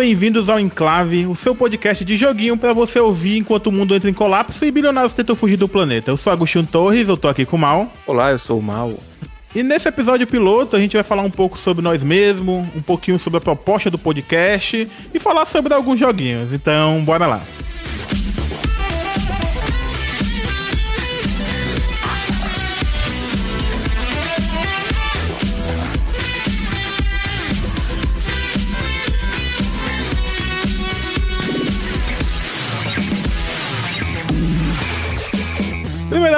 Bem-vindos ao Enclave, o seu podcast de joguinho para você ouvir enquanto o mundo entra em colapso e bilionários tentam fugir do planeta. Eu sou Agostinho Torres, eu tô aqui com o Mal. Olá, eu sou o Mal. E nesse episódio piloto a gente vai falar um pouco sobre nós mesmos, um pouquinho sobre a proposta do podcast e falar sobre alguns joguinhos. Então, bora lá.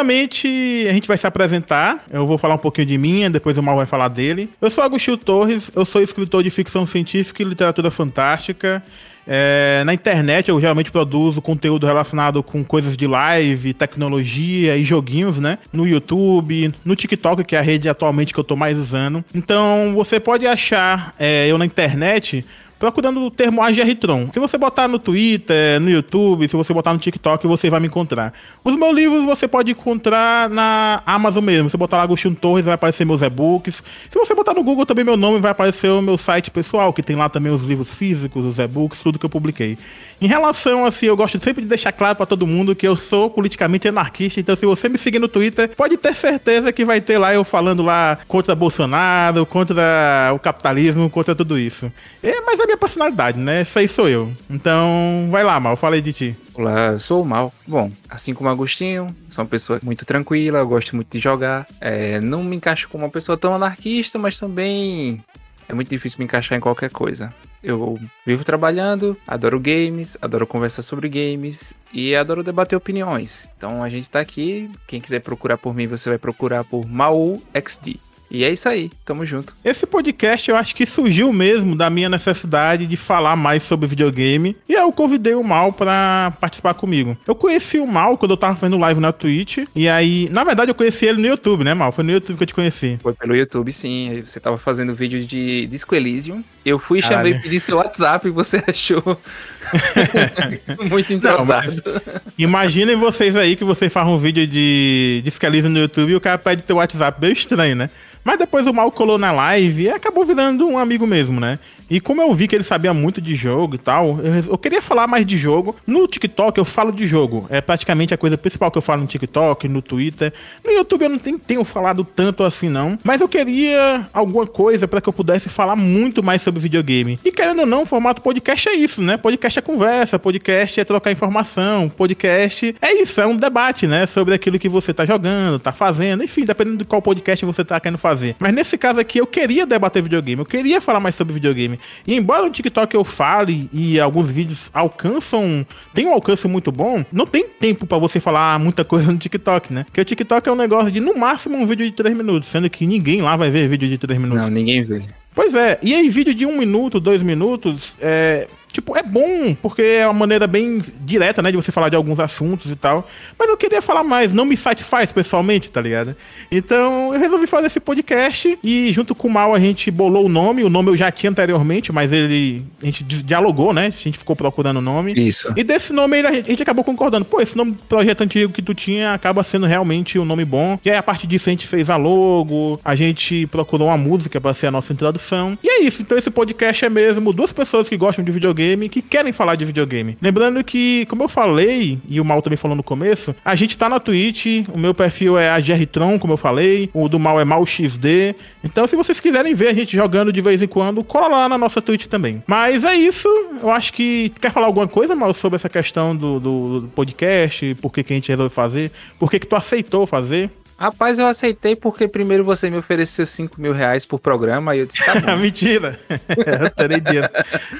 Primeiramente, a gente vai se apresentar. Eu vou falar um pouquinho de mim, depois o Mal vai falar dele. Eu sou Agostinho Torres, eu sou escritor de ficção científica e literatura fantástica. É, na internet eu geralmente produzo conteúdo relacionado com coisas de live, tecnologia e joguinhos, né? No YouTube, no TikTok, que é a rede atualmente que eu tô mais usando. Então você pode achar é, eu na internet procurando o termo AGRtron. Se você botar no Twitter, no YouTube, se você botar no TikTok, você vai me encontrar. Os meus livros você pode encontrar na Amazon mesmo. Se botar lá Agostinho Torres, vai aparecer meus e-books. Se você botar no Google também meu nome, vai aparecer o meu site pessoal, que tem lá também os livros físicos, os e-books, tudo que eu publiquei. Em relação, assim, eu gosto sempre de deixar claro para todo mundo que eu sou politicamente anarquista, então se você me seguir no Twitter, pode ter certeza que vai ter lá eu falando lá contra Bolsonaro, contra o capitalismo, contra tudo isso. É, mas é a minha personalidade, né? Isso aí sou eu. Então, vai lá, Mal, fala aí de ti. Olá, eu sou o Mal. Bom, assim como Agostinho, sou uma pessoa muito tranquila, gosto muito de jogar. É, não me encaixo como uma pessoa tão anarquista, mas também é muito difícil me encaixar em qualquer coisa. Eu vivo trabalhando, adoro games, adoro conversar sobre games e adoro debater opiniões. Então a gente tá aqui. Quem quiser procurar por mim, você vai procurar por Mau XD. E é isso aí, tamo junto. Esse podcast eu acho que surgiu mesmo da minha necessidade de falar mais sobre videogame. E eu convidei o Mal para participar comigo. Eu conheci o Mal quando eu tava fazendo live na Twitch. E aí, na verdade, eu conheci ele no YouTube, né, Mal? Foi no YouTube que eu te conheci. Foi pelo YouTube, sim. Aí você tava fazendo vídeo de Disco Elysium. Eu fui e chamei, pedi seu WhatsApp e você achou muito entrosado. Não, imaginem vocês aí que vocês fazem um vídeo de Disco Elysium no YouTube e o cara pede teu WhatsApp. Bem estranho, né? Mas depois o Mal colou na live e acabou virando um amigo mesmo, né? E como eu vi que ele sabia muito de jogo e tal, eu, eu, queria falar mais de jogo. No TikTok eu falo de jogo. É praticamente a coisa principal que eu falo no TikTok, no Twitter. No YouTube eu não tenho, tenho falado tanto assim, não. Mas eu queria alguma coisa para que eu pudesse falar muito mais sobre videogame. E querendo ou não, o formato podcast é isso, né? Podcast é conversa, podcast é trocar informação, podcast é isso, é um debate, né? Sobre aquilo que você tá jogando, tá fazendo, enfim, dependendo de qual podcast você tá querendo fazer. Mas nesse caso aqui eu queria debater videogame, eu queria falar mais sobre videogame. E embora o TikTok eu fale e alguns vídeos alcançam, tem um alcance muito bom, não tem tempo para você falar muita coisa no TikTok, né? Porque o TikTok é um negócio de no máximo um vídeo de 3 minutos, sendo que ninguém lá vai ver vídeo de 3 minutos. Não, ninguém vê. Pois é, e aí vídeo de um minuto, dois minutos, é, Tipo, é bom, porque é uma maneira bem direta, né, de você falar de alguns assuntos e tal. Mas eu queria falar mais, não me satisfaz pessoalmente, tá ligado? Então eu resolvi fazer esse podcast e junto com o Mal a gente bolou o nome. O nome eu já tinha anteriormente, mas ele. A gente dialogou, né? A gente ficou procurando o nome. Isso. E desse nome a gente, acabou concordando. Pô, esse nome projeto antigo que tu tinha acaba sendo realmente um nome bom. E aí a partir disso a gente fez a logo, a gente procurou uma música para ser a nossa introdução. E é isso. Então esse podcast é mesmo duas pessoas que gostam de videogame videogame, que querem falar de videogame. Lembrando que, como eu falei, e o Mal também falou no começo, a gente tá na Twitch, o meu perfil é a Tron, como eu falei, o do Mal é MalXD. Então, se vocês quiserem ver a gente jogando de vez em quando, cola lá na nossa Twitch também. Mas é isso, eu acho que. Quer falar alguma coisa, Mal, sobre essa questão do, do, do podcast? Por que, que a gente resolveu fazer? Por que, que tu aceitou fazer? Rapaz, eu aceitei porque primeiro você me ofereceu 5 mil reais por programa e eu disse, tá bom. Mentira! eu terei dinheiro.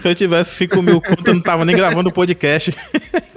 Se eu tivesse 5 mil conto, eu não tava nem gravando o podcast.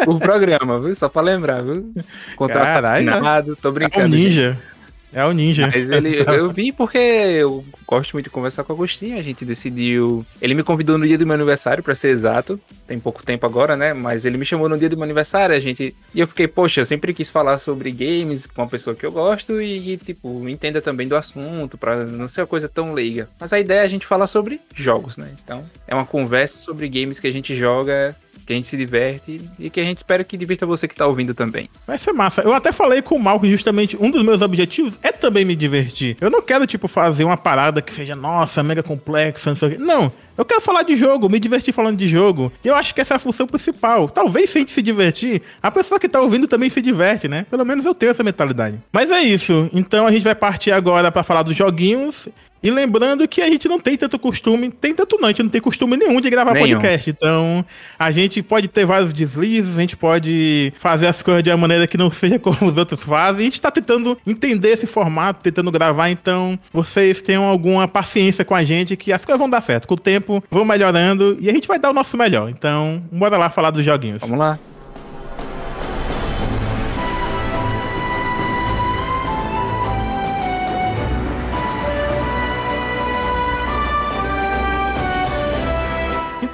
por programa, viu? Só pra lembrar, viu? Contrato assinado, tô brincando. É um ninja. Gente. É o ninja. Mas ele, eu vim porque eu gosto muito de conversar com o Agostinho. A gente decidiu. Ele me convidou no dia do meu aniversário, para ser exato. Tem pouco tempo agora, né? Mas ele me chamou no dia do meu aniversário. A gente. E eu fiquei, poxa, eu sempre quis falar sobre games com uma pessoa que eu gosto e, tipo, entenda também do assunto, para não ser uma coisa tão leiga. Mas a ideia é a gente falar sobre jogos, né? Então, é uma conversa sobre games que a gente joga que a gente se diverte e que a gente espera que divirta você que tá ouvindo também. Vai ser massa. Eu até falei com o Mal que justamente um dos meus objetivos é também me divertir. Eu não quero, tipo, fazer uma parada que seja, nossa, mega complexa, não sei o quê. Não. Eu quero falar de jogo, me divertir falando de jogo. E eu acho que essa é a função principal. Talvez se a gente se divertir, a pessoa que tá ouvindo também se diverte, né? Pelo menos eu tenho essa mentalidade. Mas é isso. Então a gente vai partir agora para falar dos joguinhos. E lembrando que a gente não tem tanto costume, tem tanto não, a gente não tem costume nenhum de gravar nenhum. podcast. Então, a gente pode ter vários deslizes, a gente pode fazer as coisas de uma maneira que não seja como os outros fazem. A gente tá tentando entender esse formato, tentando gravar, então vocês tenham alguma paciência com a gente que as coisas vão dar certo. Com o tempo, vão melhorando e a gente vai dar o nosso melhor. Então, bora lá falar dos joguinhos. Vamos lá.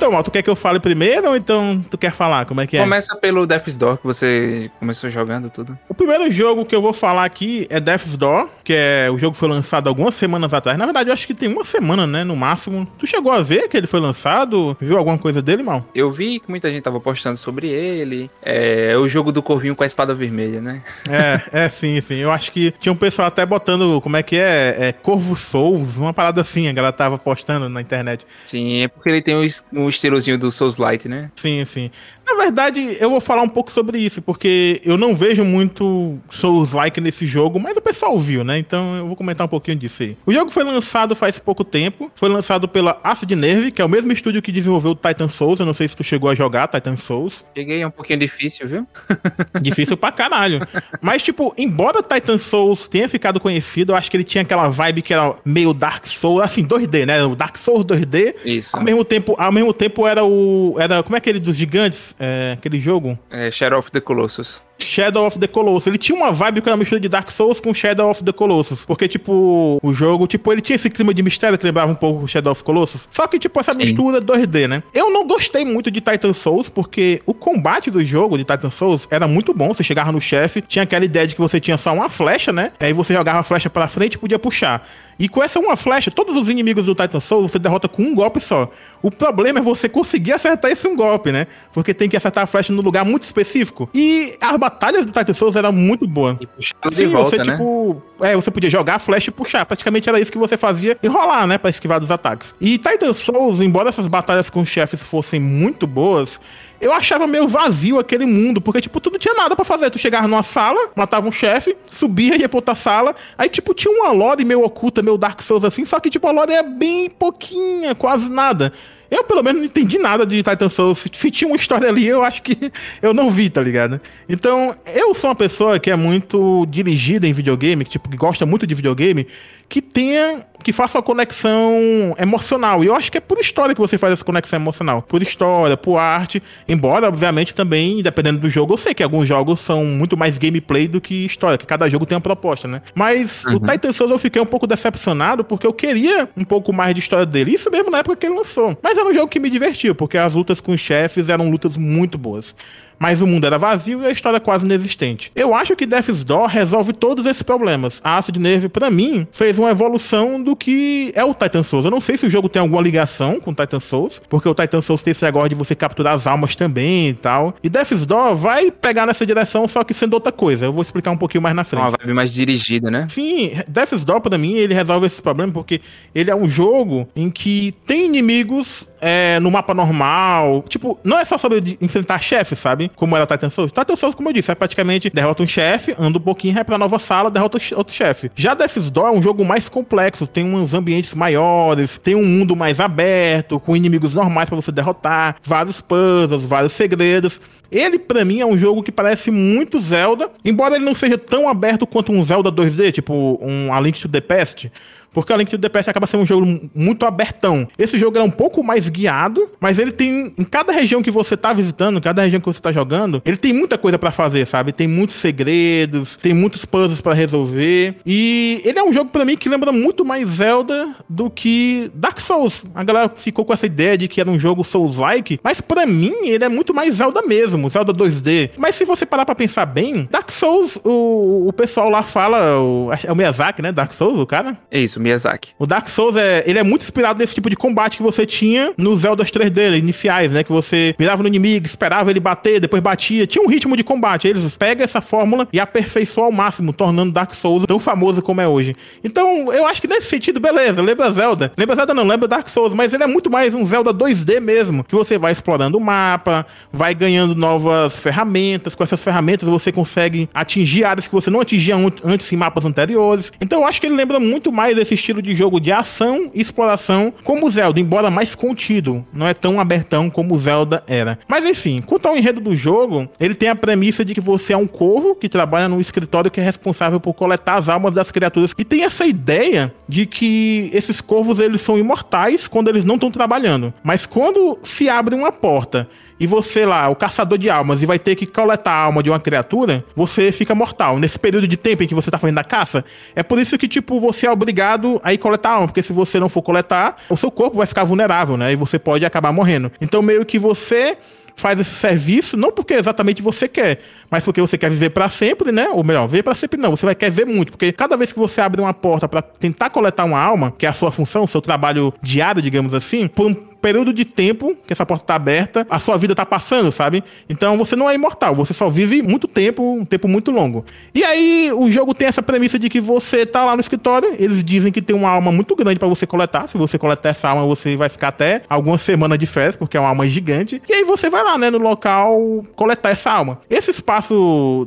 Então, tu quer que eu fale primeiro ou então tu quer falar? Como é que é? Começa pelo Death's Door, que você começou jogando tudo. O primeiro jogo que eu vou falar aqui é Death's Door, que é o jogo que foi lançado algumas semanas atrás. Na verdade, eu acho que tem uma semana, né, no máximo. Tu chegou a ver que ele foi lançado? Viu alguma coisa dele, mal? Eu vi que muita gente tava postando sobre ele. É o jogo do Corvinho com a espada vermelha, né? É, é sim, sim. Eu acho que tinha um pessoal até botando, como é que é? é Corvo Souls, uma parada assim, a galera tava postando na internet. Sim, é porque ele tem um, um estilozinho do Souls Light, né? Sim, sim. Na verdade, eu vou falar um pouco sobre isso, porque eu não vejo muito Souls-like nesse jogo, mas o pessoal viu, né? Então eu vou comentar um pouquinho disso aí. O jogo foi lançado faz pouco tempo, foi lançado pela Acid Nerve, que é o mesmo estúdio que desenvolveu o Titan Souls. Eu não sei se tu chegou a jogar Titan Souls. Cheguei, é um pouquinho difícil, viu? difícil pra caralho. Mas, tipo, embora Titan Souls tenha ficado conhecido, eu acho que ele tinha aquela vibe que era meio Dark Souls, assim, 2D, né? O Dark Souls 2D. Isso. Ao mesmo tempo, ao mesmo tempo era o. Era. Como é aquele dos gigantes? É, aquele jogo? É, Shadow of the Colossus. Shadow of the Colossus. Ele tinha uma vibe que era uma mistura de Dark Souls com Shadow of the Colossus. Porque, tipo, o jogo, tipo, ele tinha esse clima de mistério que lembrava um pouco Shadow of Colossus. Só que, tipo, essa Sim. mistura 2D, né? Eu não gostei muito de Titan Souls, porque o combate do jogo de Titan Souls era muito bom. Você chegava no chefe, tinha aquela ideia de que você tinha só uma flecha, né? Aí você jogava a flecha pra frente e podia puxar. E com essa uma flecha, todos os inimigos do Titan Souls você derrota com um golpe só. O problema é você conseguir acertar esse um golpe, né? Porque tem que acertar a flecha no lugar muito específico. E as batalhas do Titan Souls eram muito boas. E puxar de volta, você, né? tipo. É, você podia jogar flecha e puxar. Praticamente era isso que você fazia e rolar, né? Pra esquivar dos ataques. E Titan Souls, embora essas batalhas com chefes fossem muito boas, eu achava meio vazio aquele mundo, porque, tipo, tu não tinha nada para fazer. Tu chegava numa sala, matava um chefe, subia, ia pra outra sala, aí, tipo, tinha uma lore meio oculta, meio Dark Souls assim, só que, tipo, a lore é bem pouquinha, quase nada. Eu, pelo menos, não entendi nada de Titan Souls. Se tinha uma história ali, eu acho que eu não vi, tá ligado? Então, eu sou uma pessoa que é muito dirigida em videogame, que, tipo, que gosta muito de videogame, que tenha, que faça uma conexão emocional. E eu acho que é por história que você faz essa conexão emocional. Por história, por arte. Embora, obviamente, também, dependendo do jogo, eu sei que alguns jogos são muito mais gameplay do que história, que cada jogo tem uma proposta, né? Mas uhum. o Titan Souls eu fiquei um pouco decepcionado porque eu queria um pouco mais de história dele. Isso mesmo na época que ele lançou. Mas era um jogo que me divertiu, porque as lutas com os chefes eram lutas muito boas mas o mundo era vazio e a história quase inexistente. Eu acho que Death's Door resolve todos esses problemas. A Acid Nerve, para mim, fez uma evolução do que é o Titan Souls. Eu não sei se o jogo tem alguma ligação com o Titan Souls, porque o Titan Souls tem esse negócio de você capturar as almas também e tal. E Death's Door vai pegar nessa direção, só que sendo outra coisa. Eu vou explicar um pouquinho mais na frente. Uma vibe mais dirigida, né? Sim, Death's Door, pra mim, ele resolve esse problema porque ele é um jogo em que tem inimigos é, no mapa normal. Tipo, não é só sobre enfrentar chefes, sabe? Como era Titan Souls. Titan Souls, como eu disse, é praticamente derrota um chefe, anda um pouquinho, vai pra nova sala, derrota outro chefe. Já Death's Door é um jogo mais complexo, tem uns ambientes maiores, tem um mundo mais aberto, com inimigos normais para você derrotar, vários puzzles, vários segredos. Ele, para mim, é um jogo que parece muito Zelda, embora ele não seja tão aberto quanto um Zelda 2D, tipo um A Link to the Past. Porque a Link to the Past acaba sendo um jogo muito abertão. Esse jogo é um pouco mais guiado, mas ele tem. Em cada região que você tá visitando, cada região que você tá jogando, ele tem muita coisa para fazer, sabe? Tem muitos segredos, tem muitos puzzles para resolver. E ele é um jogo para mim que lembra muito mais Zelda do que Dark Souls. A galera ficou com essa ideia de que era um jogo Souls-like, mas para mim ele é muito mais Zelda mesmo, Zelda 2D. Mas se você parar pra pensar bem, Dark Souls, o, o pessoal lá fala, o, é o Miyazaki, né? Dark Souls, o cara? É isso Miyazaki. O Dark Souls é, ele é muito inspirado nesse tipo de combate que você tinha nos Zeldas 3D iniciais, né? Que você mirava no inimigo, esperava ele bater, depois batia. Tinha um ritmo de combate. Eles pegam essa fórmula e aperfeiçoam ao máximo, tornando Dark Souls tão famoso como é hoje. Então, eu acho que nesse sentido, beleza, lembra Zelda. Lembra Zelda não, lembra Dark Souls, mas ele é muito mais um Zelda 2D mesmo, que você vai explorando o mapa, vai ganhando novas ferramentas, com essas ferramentas você consegue atingir áreas que você não atingia antes em mapas anteriores. Então eu acho que ele lembra muito mais desse estilo de jogo de ação e exploração como Zelda, embora mais contido, não é tão abertão como Zelda era. Mas enfim, quanto ao enredo do jogo, ele tem a premissa de que você é um corvo que trabalha num escritório que é responsável por coletar as almas das criaturas e tem essa ideia de que esses corvos eles são imortais quando eles não estão trabalhando. Mas quando se abre uma porta e você lá, o caçador de almas, e vai ter que coletar a alma de uma criatura, você fica mortal. Nesse período de tempo em que você tá fazendo a caça, é por isso que, tipo, você é obrigado a ir coletar a alma, porque se você não for coletar, o seu corpo vai ficar vulnerável, né? E você pode acabar morrendo. Então, meio que você faz esse serviço, não porque exatamente você quer, mas porque você quer viver para sempre, né? Ou melhor, viver para sempre não, você vai querer ver muito, porque cada vez que você abre uma porta para tentar coletar uma alma, que é a sua função, o seu trabalho diário, digamos assim, por um período de tempo que essa porta tá aberta, a sua vida tá passando, sabe? Então você não é imortal, você só vive muito tempo, um tempo muito longo. E aí o jogo tem essa premissa de que você tá lá no escritório, eles dizem que tem uma alma muito grande para você coletar. Se você coletar essa alma, você vai ficar até algumas semanas de férias, porque é uma alma gigante. E aí você vai lá, né, no local coletar essa alma. Esse espaço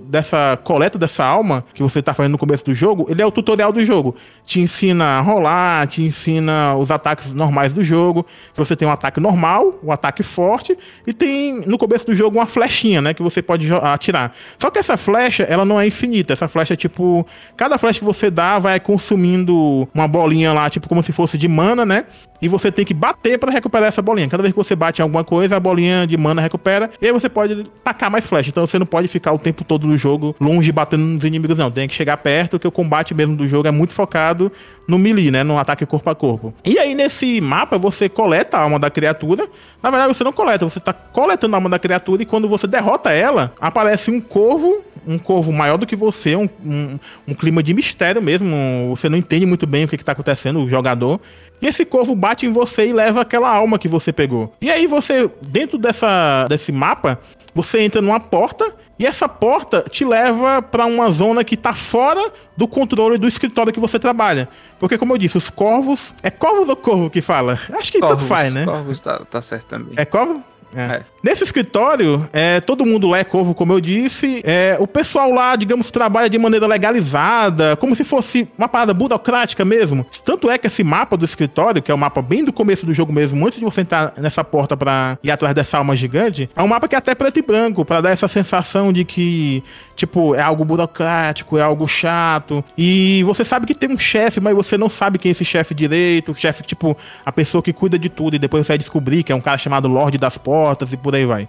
dessa coleta dessa alma que você tá fazendo no começo do jogo, ele é o tutorial do jogo. Te ensina a rolar, te ensina os ataques normais do jogo, que você tem tem um ataque normal, um ataque forte, e tem no começo do jogo uma flechinha, né? Que você pode atirar. Só que essa flecha, ela não é infinita. Essa flecha é tipo. Cada flecha que você dá vai consumindo uma bolinha lá, tipo como se fosse de mana, né? e você tem que bater para recuperar essa bolinha. Cada vez que você bate em alguma coisa, a bolinha de mana recupera, e aí você pode tacar mais flecha. Então você não pode ficar o tempo todo no jogo longe batendo nos inimigos, não. Tem que chegar perto, que o combate mesmo do jogo é muito focado no melee, né? No ataque corpo a corpo. E aí, nesse mapa, você coleta a alma da criatura. Na verdade, você não coleta, você tá coletando a alma da criatura e quando você derrota ela, aparece um corvo, um corvo maior do que você, um, um, um clima de mistério mesmo. Você não entende muito bem o que, que tá acontecendo, o jogador. E esse corvo bate em você e leva aquela alma que você pegou. E aí você, dentro dessa, desse mapa, você entra numa porta e essa porta te leva para uma zona que está fora do controle do escritório que você trabalha. Porque, como eu disse, os corvos. É corvos ou corvo que fala? Acho que corvos, tanto faz, né? Corvos tá, tá certo também. É corvo? É. É. Nesse escritório, é, todo mundo é corvo, como eu disse. É, o pessoal lá, digamos, trabalha de maneira legalizada, como se fosse uma parada burocrática mesmo. Tanto é que esse mapa do escritório, que é o mapa bem do começo do jogo mesmo, antes de você entrar nessa porta para ir atrás dessa alma gigante, é um mapa que é até preto e branco, para dar essa sensação de que, tipo, é algo burocrático, é algo chato. E você sabe que tem um chefe, mas você não sabe quem é esse chefe direito. Chefe, tipo, a pessoa que cuida de tudo, e depois você vai descobrir que é um cara chamado Lorde das Portas e por por aí vai.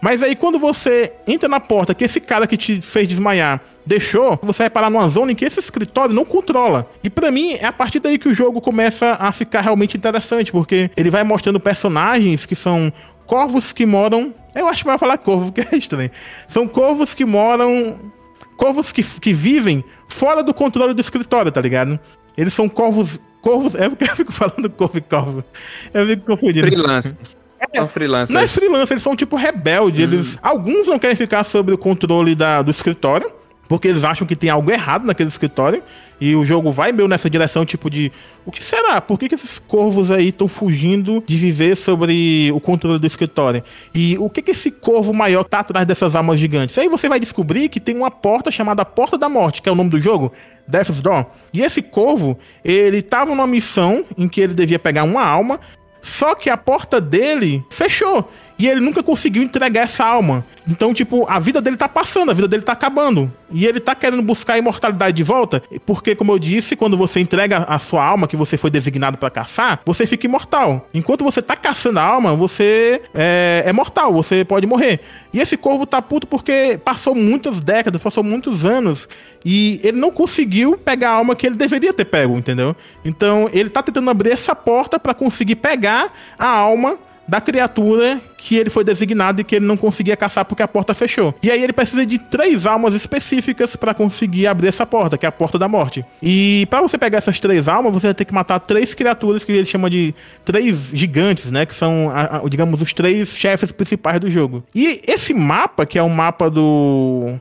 Mas aí quando você entra na porta que esse cara que te fez desmaiar deixou, você vai parar numa zona em que esse escritório não controla. E para mim é a partir daí que o jogo começa a ficar realmente interessante, porque ele vai mostrando personagens que são corvos que moram. Eu acho que vai falar corvo, porque é estranho. São corvos que moram. Corvos que, que vivem fora do controle do escritório, tá ligado? Eles são corvos. Corvos. É porque eu fico falando corvo e corvo. Eu fico confundindo. Freelance. É, são freelancers. Não é freelancer, eles são tipo rebelde. Hum. Eles, alguns não querem ficar sob o controle da, do escritório, porque eles acham que tem algo errado naquele escritório. E o jogo vai meio nessa direção, tipo de. O que será? Por que, que esses corvos aí estão fugindo de viver sobre o controle do escritório? E o que, que esse corvo maior tá atrás dessas almas gigantes? Aí você vai descobrir que tem uma porta chamada Porta da Morte, que é o nome do jogo, Death's Door. E esse corvo, ele tava numa missão em que ele devia pegar uma alma só que a porta dele fechou. E ele nunca conseguiu entregar essa alma. Então, tipo, a vida dele tá passando, a vida dele tá acabando. E ele tá querendo buscar a imortalidade de volta, porque, como eu disse, quando você entrega a sua alma, que você foi designado para caçar, você fica imortal. Enquanto você tá caçando a alma, você é, é mortal, você pode morrer. E esse corvo tá puto porque passou muitas décadas, passou muitos anos e ele não conseguiu pegar a alma que ele deveria ter pego, entendeu? Então ele tá tentando abrir essa porta para conseguir pegar a alma da criatura que ele foi designado e que ele não conseguia caçar porque a porta fechou. E aí ele precisa de três almas específicas para conseguir abrir essa porta, que é a porta da morte. E para você pegar essas três almas, você vai ter que matar três criaturas que ele chama de três gigantes, né? Que são, digamos, os três chefes principais do jogo. E esse mapa, que é o mapa do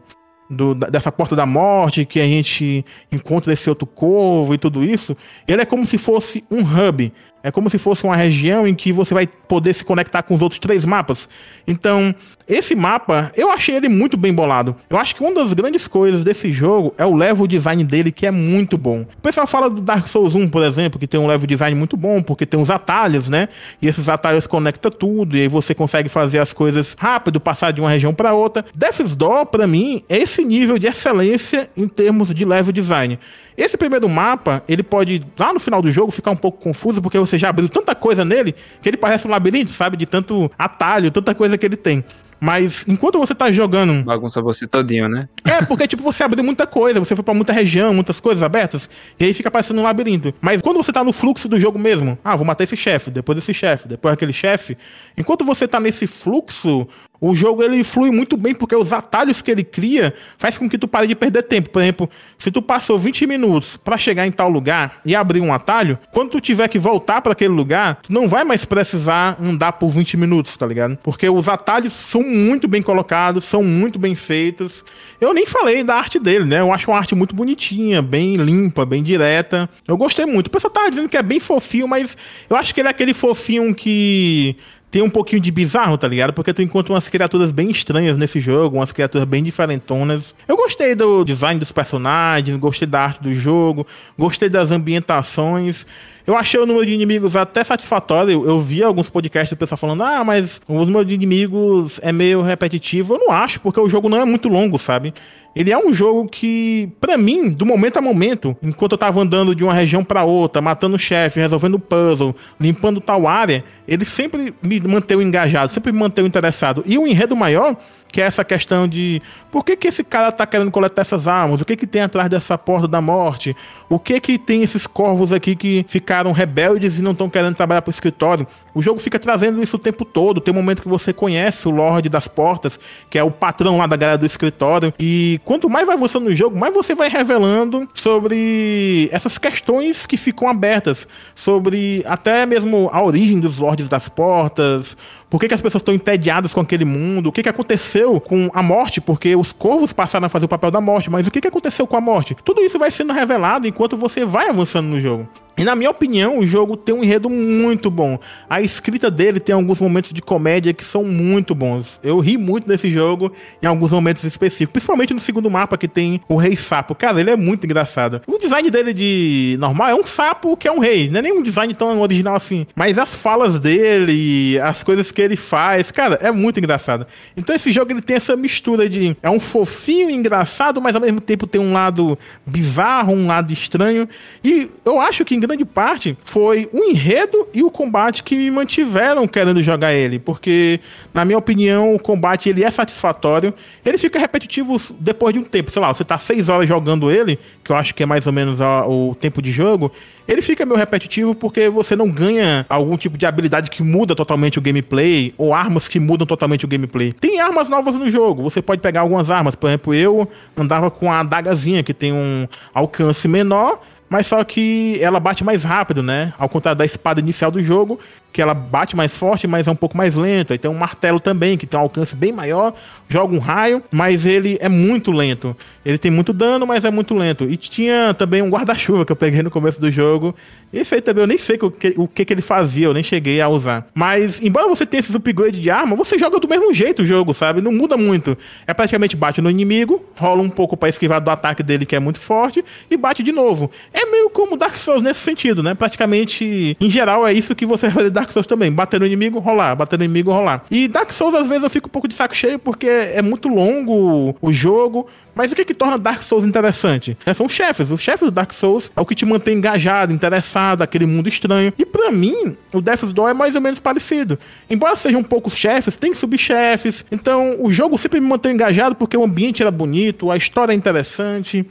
do, dessa porta da morte, que a gente encontra esse outro corvo e tudo isso, ele é como se fosse um hub. É como se fosse uma região em que você vai poder se conectar com os outros três mapas. Então, esse mapa, eu achei ele muito bem bolado. Eu acho que uma das grandes coisas desse jogo é o level design dele, que é muito bom. O pessoal fala do Dark Souls 1, por exemplo, que tem um level design muito bom, porque tem os atalhos, né? E esses atalhos conectam tudo, e aí você consegue fazer as coisas rápido, passar de uma região para outra. Death's Door, para mim, é esse nível de excelência em termos de level design. Esse primeiro mapa, ele pode, lá no final do jogo, ficar um pouco confuso, porque você já abriu tanta coisa nele, que ele parece um labirinto, sabe? De tanto atalho, tanta coisa que ele tem. Mas enquanto você tá jogando. Bagunça você todinho, né? É, porque, tipo, você abriu muita coisa, você foi pra muita região, muitas coisas abertas, e aí fica parecendo um labirinto. Mas quando você tá no fluxo do jogo mesmo, ah, vou matar esse chefe, depois esse chefe, depois aquele chefe. Enquanto você tá nesse fluxo, o jogo ele flui muito bem porque os atalhos que ele cria faz com que tu pare de perder tempo. Por exemplo, se tu passou 20 minutos para chegar em tal lugar e abrir um atalho, quando tu tiver que voltar para aquele lugar, tu não vai mais precisar andar por 20 minutos, tá ligado? Porque os atalhos são muito bem colocados, são muito bem feitos. Eu nem falei da arte dele, né? Eu acho uma arte muito bonitinha, bem limpa, bem direta. Eu gostei muito. O pessoal tava dizendo que é bem fofinho, mas eu acho que ele é aquele fofinho que tem um pouquinho de bizarro, tá ligado? Porque tu encontra umas criaturas bem estranhas nesse jogo, umas criaturas bem diferentonas. Eu gostei do design dos personagens, gostei da arte do jogo, gostei das ambientações. Eu achei o número de inimigos até satisfatório. Eu vi alguns podcasts do pessoal falando, ah, mas o número de inimigos é meio repetitivo. Eu não acho, porque o jogo não é muito longo, sabe? Ele é um jogo que, para mim, do momento a momento, enquanto eu tava andando de uma região para outra, matando chefe, resolvendo puzzle, limpando tal área, ele sempre me manteve engajado, sempre me manteve interessado. E o enredo maior que é essa questão de por que, que esse cara tá querendo coletar essas almas? O que que tem atrás dessa porta da morte? O que que tem esses corvos aqui que ficaram rebeldes e não estão querendo trabalhar pro escritório? O jogo fica trazendo isso o tempo todo. Tem um momento que você conhece o Lorde das Portas, que é o patrão lá da galera do escritório. E quanto mais vai avançando no jogo, mais você vai revelando sobre essas questões que ficam abertas. Sobre até mesmo a origem dos Lordes das Portas, por que, que as pessoas estão entediadas com aquele mundo? O que, que aconteceu com a morte? Porque os corvos passaram a fazer o papel da morte, mas o que, que aconteceu com a morte? Tudo isso vai sendo revelado enquanto você vai avançando no jogo. E na minha opinião, o jogo tem um enredo muito bom. A escrita dele tem alguns momentos de comédia que são muito bons. Eu ri muito nesse jogo em alguns momentos específicos, principalmente no segundo mapa que tem o Rei Sapo. Cara, ele é muito engraçado. O design dele de normal é um sapo que é um rei, não é nem um design tão original assim. Mas as falas dele, as coisas que ele faz, cara, é muito engraçado. Então esse jogo ele tem essa mistura de é um fofinho engraçado, mas ao mesmo tempo tem um lado bizarro, um lado estranho. E eu acho que grande parte foi o enredo e o combate que me mantiveram querendo jogar ele, porque na minha opinião o combate ele é satisfatório, ele fica repetitivo depois de um tempo, sei lá, você tá seis horas jogando ele, que eu acho que é mais ou menos a, o tempo de jogo, ele fica meio repetitivo porque você não ganha algum tipo de habilidade que muda totalmente o gameplay, ou armas que mudam totalmente o gameplay. Tem armas novas no jogo, você pode pegar algumas armas, por exemplo, eu andava com a adagazinha que tem um alcance menor mas só que ela bate mais rápido, né? Ao contrário da espada inicial do jogo, que ela bate mais forte, mas é um pouco mais lento. Aí tem um martelo também, que tem um alcance bem maior, joga um raio, mas ele é muito lento. Ele tem muito dano, mas é muito lento. E tinha também um guarda-chuva que eu peguei no começo do jogo. Esse aí também eu nem sei o que, o que, que ele fazia, eu nem cheguei a usar. Mas, embora você tenha esses upgrades de arma, você joga do mesmo jeito o jogo, sabe? Não muda muito. É praticamente bate no inimigo, rola um pouco para esquivar do ataque dele, que é muito forte, e bate de novo. É meio como Dark Souls nesse sentido, né? Praticamente, em geral, é isso que você vai fazer Dark Souls também. Bater no inimigo, rolar. Bater no inimigo, rolar. E Dark Souls, às vezes, eu fico um pouco de saco cheio porque é muito longo o jogo. Mas o que, que torna Dark Souls interessante? É, são chefes. Os chefes do Dark Souls é o que te mantém engajado, interessado, aquele mundo estranho. E para mim, o Death's Door é mais ou menos parecido. Embora sejam poucos chefes, tem subchefes. Então, o jogo sempre me mantém engajado porque o ambiente era bonito, a história é interessante.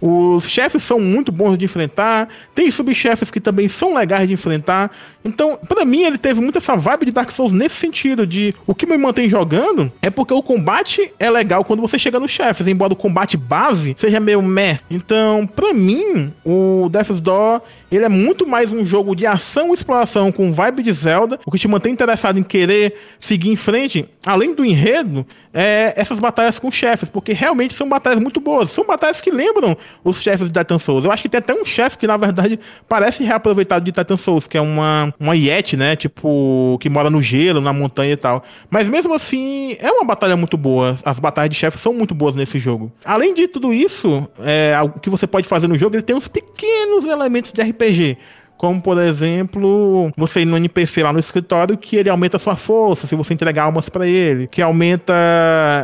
Os chefes são muito bons de enfrentar, tem subchefes que também são legais de enfrentar. Então, para mim, ele teve muito essa vibe de Dark Souls nesse sentido, de o que me mantém jogando é porque o combate é legal quando você chega nos chefes, embora o combate base seja meio meh. Então, para mim, o Death's Door ele é muito mais um jogo de ação e exploração com vibe de Zelda, o que te mantém interessado em querer seguir em frente, além do enredo, é essas batalhas com chefes, porque realmente são batalhas muito boas. São batalhas que lembram os chefes de Titan Souls. Eu acho que tem até um chefe que, na verdade, parece reaproveitado de Titan Souls, que é uma, uma Yeti, né? Tipo, que mora no gelo, na montanha e tal. Mas mesmo assim, é uma batalha muito boa. As batalhas de chefes são muito boas nesse jogo. Além de tudo isso, é, o que você pode fazer no jogo, ele tem uns pequenos elementos de RPG. Como, por exemplo, você ir no NPC lá no escritório que ele aumenta sua força se você entregar almas para ele, que aumenta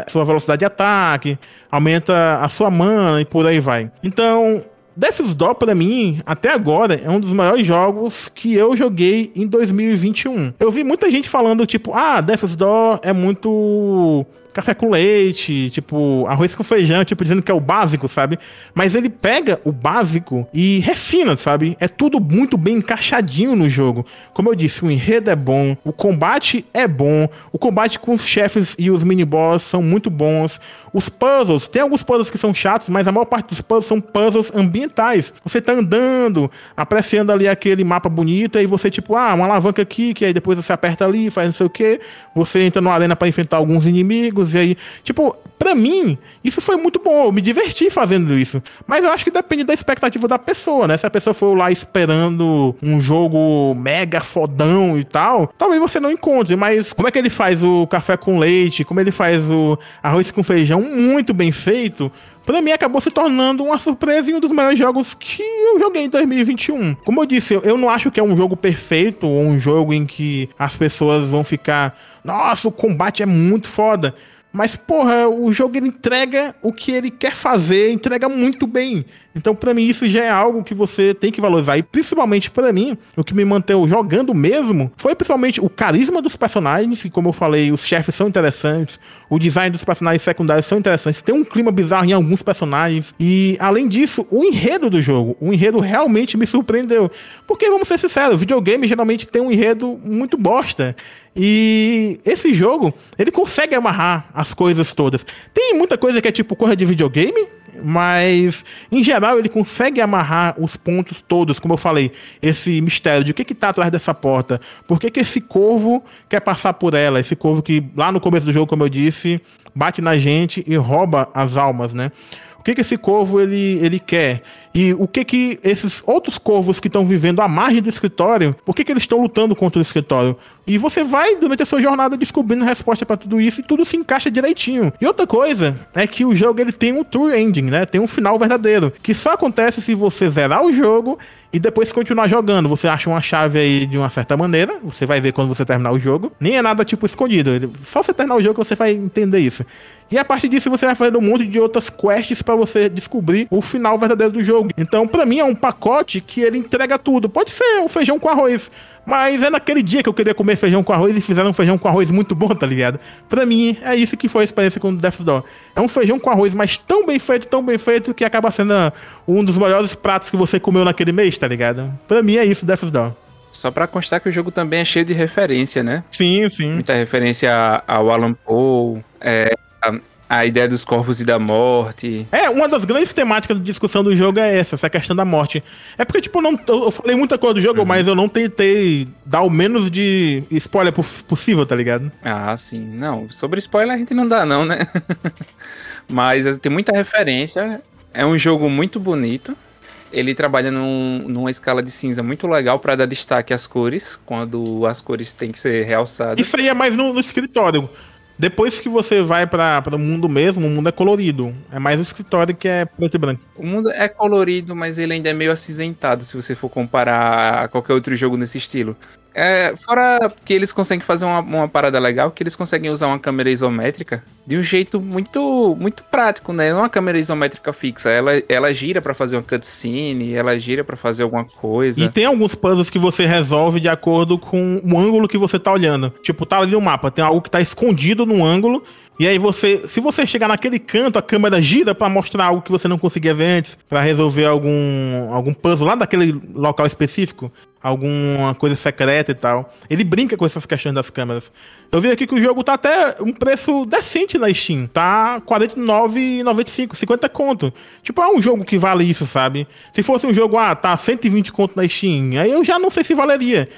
sua velocidade de ataque, aumenta a sua mana e por aí vai. Então, Death's Door, pra mim, até agora, é um dos maiores jogos que eu joguei em 2021. Eu vi muita gente falando, tipo, ah, Death's Door é muito café com leite, tipo, arroz com feijão, tipo, dizendo que é o básico, sabe? Mas ele pega o básico e refina, sabe? É tudo muito bem encaixadinho no jogo. Como eu disse, o enredo é bom, o combate é bom, o combate com os chefes e os mini-boss são muito bons. Os puzzles, tem alguns puzzles que são chatos, mas a maior parte dos puzzles são puzzles ambientais. Você tá andando, apreciando ali aquele mapa bonito, aí você, tipo, ah, uma alavanca aqui, que aí depois você aperta ali, faz não sei o que. Você entra numa arena para enfrentar alguns inimigos, e aí, tipo, pra mim, isso foi muito bom. Eu me diverti fazendo isso. Mas eu acho que depende da expectativa da pessoa, né? Se a pessoa for lá esperando um jogo mega fodão e tal, talvez você não encontre. Mas como é que ele faz o café com leite? Como ele faz o arroz com feijão? muito bem feito, para mim acabou se tornando uma surpresa e um dos melhores jogos que eu joguei em 2021. Como eu disse, eu não acho que é um jogo perfeito ou um jogo em que as pessoas vão ficar, nossa, o combate é muito foda. Mas, porra, o jogo ele entrega o que ele quer fazer, entrega muito bem. Então, para mim, isso já é algo que você tem que valorizar. E principalmente para mim, o que me manteve jogando mesmo foi principalmente o carisma dos personagens, que, como eu falei, os chefes são interessantes, o design dos personagens secundários são interessantes, tem um clima bizarro em alguns personagens. E, além disso, o enredo do jogo. O enredo realmente me surpreendeu. Porque, vamos ser sinceros, videogame geralmente tem um enredo muito bosta. E esse jogo, ele consegue amarrar as coisas todas. Tem muita coisa que é tipo coisa de videogame, mas em geral ele consegue amarrar os pontos todos, como eu falei, esse mistério de o que que tá atrás dessa porta, por que que esse corvo quer passar por ela, esse corvo que lá no começo do jogo, como eu disse, bate na gente e rouba as almas, né? O que que esse corvo ele, ele quer? E o que que esses outros corvos que estão vivendo à margem do escritório, por que que eles estão lutando contra o escritório? E você vai, durante a sua jornada, descobrindo resposta para tudo isso e tudo se encaixa direitinho. E outra coisa é que o jogo ele tem um true ending, né? Tem um final verdadeiro, que só acontece se você zerar o jogo e depois continuar jogando. Você acha uma chave aí de uma certa maneira, você vai ver quando você terminar o jogo. Nem é nada tipo escondido, só você terminar o jogo você vai entender isso. E a partir disso você vai fazer um monte de outras quests para você descobrir o final verdadeiro do jogo. Então, para mim é um pacote que ele entrega tudo. Pode ser um feijão com arroz, mas é naquele dia que eu queria comer feijão com arroz e fizeram um feijão com arroz muito bom, tá ligado? Pra mim, é isso que foi a experiência com o Death Door. É um feijão com arroz, mas tão bem feito, tão bem feito, que acaba sendo um dos melhores pratos que você comeu naquele mês, tá ligado? Pra mim é isso, Death Door. Só pra constar que o jogo também é cheio de referência, né? Sim, sim. Muita referência ao Alan Poe, é, a ideia dos corpos e da morte. É, uma das grandes temáticas de discussão do jogo é essa, essa questão da morte. É porque, tipo, eu, não, eu falei muita coisa do jogo, uhum. mas eu não tentei dar o menos de spoiler possível, tá ligado? Ah, sim. Não, sobre spoiler a gente não dá, não, né? mas tem muita referência. É um jogo muito bonito. Ele trabalha num, numa escala de cinza muito legal para dar destaque às cores, quando as cores têm que ser realçadas. Isso aí é mais no, no escritório. Depois que você vai para o mundo mesmo, o mundo é colorido. É mais o escritório que é preto e branco. O mundo é colorido, mas ele ainda é meio acinzentado se você for comparar a qualquer outro jogo nesse estilo. É, fora que eles conseguem fazer uma, uma, parada legal, que eles conseguem usar uma câmera isométrica de um jeito muito muito prático, né? Não é uma câmera isométrica fixa, ela, ela gira para fazer uma cutscene, ela gira para fazer alguma coisa. E tem alguns puzzles que você resolve de acordo com o ângulo que você tá olhando. Tipo, tá ali no mapa, tem algo que tá escondido no ângulo E aí você, se você chegar naquele canto, a câmera gira para mostrar algo que você não conseguia ver antes, para resolver algum algum puzzle lá daquele local específico, alguma coisa secreta e tal. Ele brinca com essas questões das câmeras. Eu vi aqui que o jogo tá até um preço decente na Steam. Tá R$ 49,95, 50 conto. Tipo, é um jogo que vale isso, sabe? Se fosse um jogo, ah, tá 120 conto na Steam, aí eu já não sei se valeria.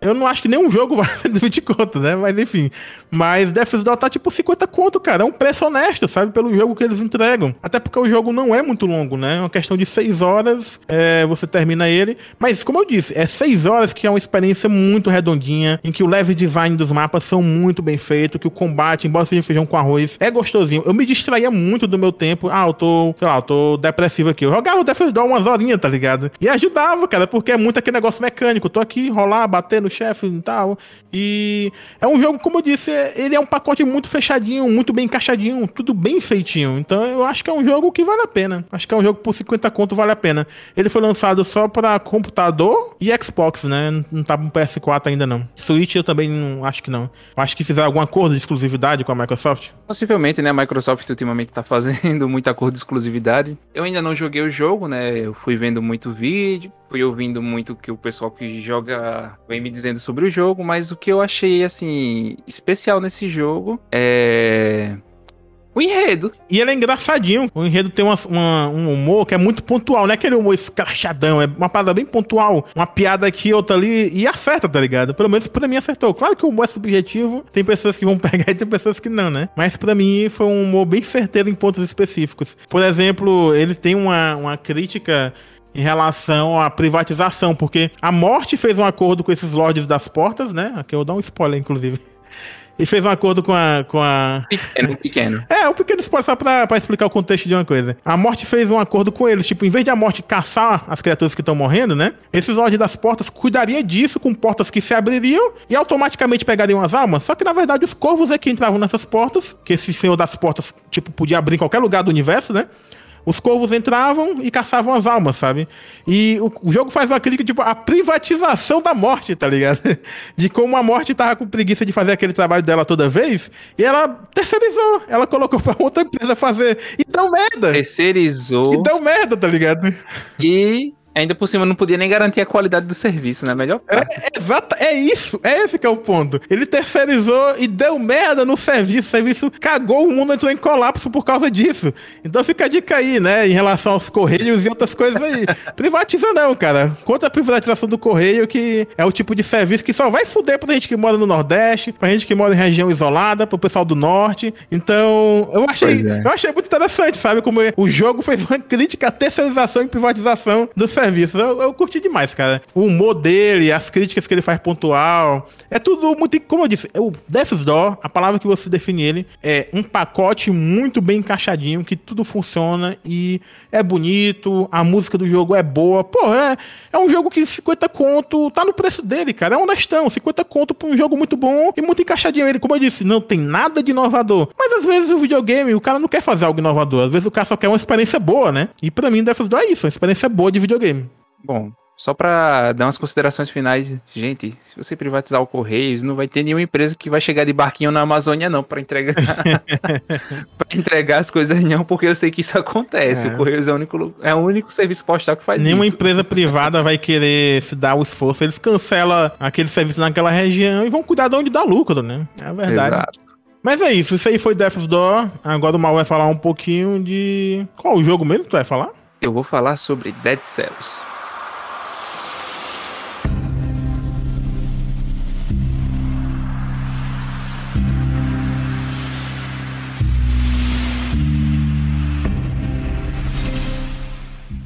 Eu não acho que nenhum jogo vale 20 conto, né? Mas enfim. Mas Death's Door tá tipo 50 conto, cara. É um preço honesto, sabe? Pelo jogo que eles entregam. Até porque o jogo não é muito longo, né? É uma questão de 6 horas, é, você termina ele. Mas, como eu disse, é 6 horas que é uma experiência muito redondinha, em que o level design dos mapas são muito bem feitos, que o combate, embora seja feijão com arroz, é gostosinho. Eu me distraía muito do meu tempo. Ah, eu tô, sei lá, eu tô depressivo aqui. Eu jogava Death's Door umas horinhas, tá ligado? E ajudava, cara, porque é muito aquele negócio mecânico. Tô aqui, rolar, bater no chefe e tal. E é um jogo, como eu disse, ele é um pacote muito fechadinho, muito bem encaixadinho, tudo bem feitinho. Então eu acho que é um jogo que vale a pena. Acho que é um jogo por 50 conto vale a pena. Ele foi lançado só para computador e Xbox, né? Não tá no PS4 ainda não. Switch eu também não acho que não. Eu acho que fizeram algum acordo de exclusividade com a Microsoft. Possivelmente, né? A Microsoft ultimamente tá fazendo muito acordo de exclusividade. Eu ainda não joguei o jogo, né? Eu fui vendo muito vídeo, fui ouvindo muito o que o pessoal que joga vem me dizendo sobre o jogo, mas o que eu achei, assim, especial nesse jogo é. O enredo. E ele é engraçadinho. O enredo tem uma, uma, um humor que é muito pontual, não é aquele humor escrachadão, é uma parada bem pontual. Uma piada aqui, outra ali, e acerta, tá ligado? Pelo menos pra mim acertou. Claro que o humor é subjetivo, tem pessoas que vão pegar e tem pessoas que não, né? Mas pra mim foi um humor bem certeiro em pontos específicos. Por exemplo, ele tem uma, uma crítica em relação à privatização, porque a morte fez um acordo com esses lords das portas, né? Aqui eu vou dar um spoiler, inclusive. E fez um acordo com a. Com a... Pequeno, pequeno. É, um pequeno spoiler só pra, pra explicar o contexto de uma coisa. A morte fez um acordo com eles. Tipo, em vez de a morte caçar as criaturas que estão morrendo, né? Esses lords das portas cuidaria disso com portas que se abririam e automaticamente pegariam as almas. Só que na verdade os corvos é que entravam nessas portas, que esse senhor das portas, tipo, podia abrir em qualquer lugar do universo, né? Os corvos entravam e caçavam as almas, sabe? E o, o jogo faz uma crítica, tipo, a privatização da morte, tá ligado? De como a morte tava com preguiça de fazer aquele trabalho dela toda vez, e ela terceirizou, ela colocou pra outra empresa fazer, e deu merda. Terceirizou. E deu merda, tá ligado? E Ainda por cima não podia nem garantir a qualidade do serviço, né? Melhor é, é, exato, é isso, é esse que é o ponto. Ele terceirizou e deu merda no serviço, o serviço cagou, o mundo entrou em colapso por causa disso. Então fica a dica aí, né, em relação aos correios e outras coisas aí. Privatiza não, cara. Contra a privatização do correio, que é o tipo de serviço que só vai fuder pra gente que mora no Nordeste, pra gente que mora em região isolada, pro pessoal do Norte. Então, eu achei, é. eu achei muito interessante, sabe, como o jogo fez uma crítica à terceirização e privatização do serviço serviço. Eu, eu curti demais, cara. O humor dele, as críticas que ele faz pontual. É tudo muito. Como eu disse, o Death's Door, a palavra que você define ele, é um pacote muito bem encaixadinho, que tudo funciona e é bonito, a música do jogo é boa. Pô, é, é um jogo que 50 conto tá no preço dele, cara. É honestão. 50 conto pra um jogo muito bom e muito encaixadinho. Ele, como eu disse, não tem nada de inovador. Mas às vezes o videogame, o cara não quer fazer algo inovador. Às vezes o cara só quer uma experiência boa, né? E pra mim, Death's Door é isso, uma experiência boa de videogame. Bom, só para dar umas considerações finais, gente, se você privatizar o Correios, não vai ter nenhuma empresa que vai chegar de barquinho na Amazônia não para entregar para entregar as coisas não, porque eu sei que isso acontece. É. O Correios é o único é o único serviço postal que faz nenhuma isso. Nenhuma empresa privada vai querer se dar o esforço, eles cancelam aquele serviço naquela região e vão cuidar de onde dá lucro, né? É a verdade. Exato. Mas é isso, isso aí foi Death's Door. Agora o Mal vai falar um pouquinho de qual o jogo mesmo que tu vai falar? Eu vou falar sobre Dead Cells.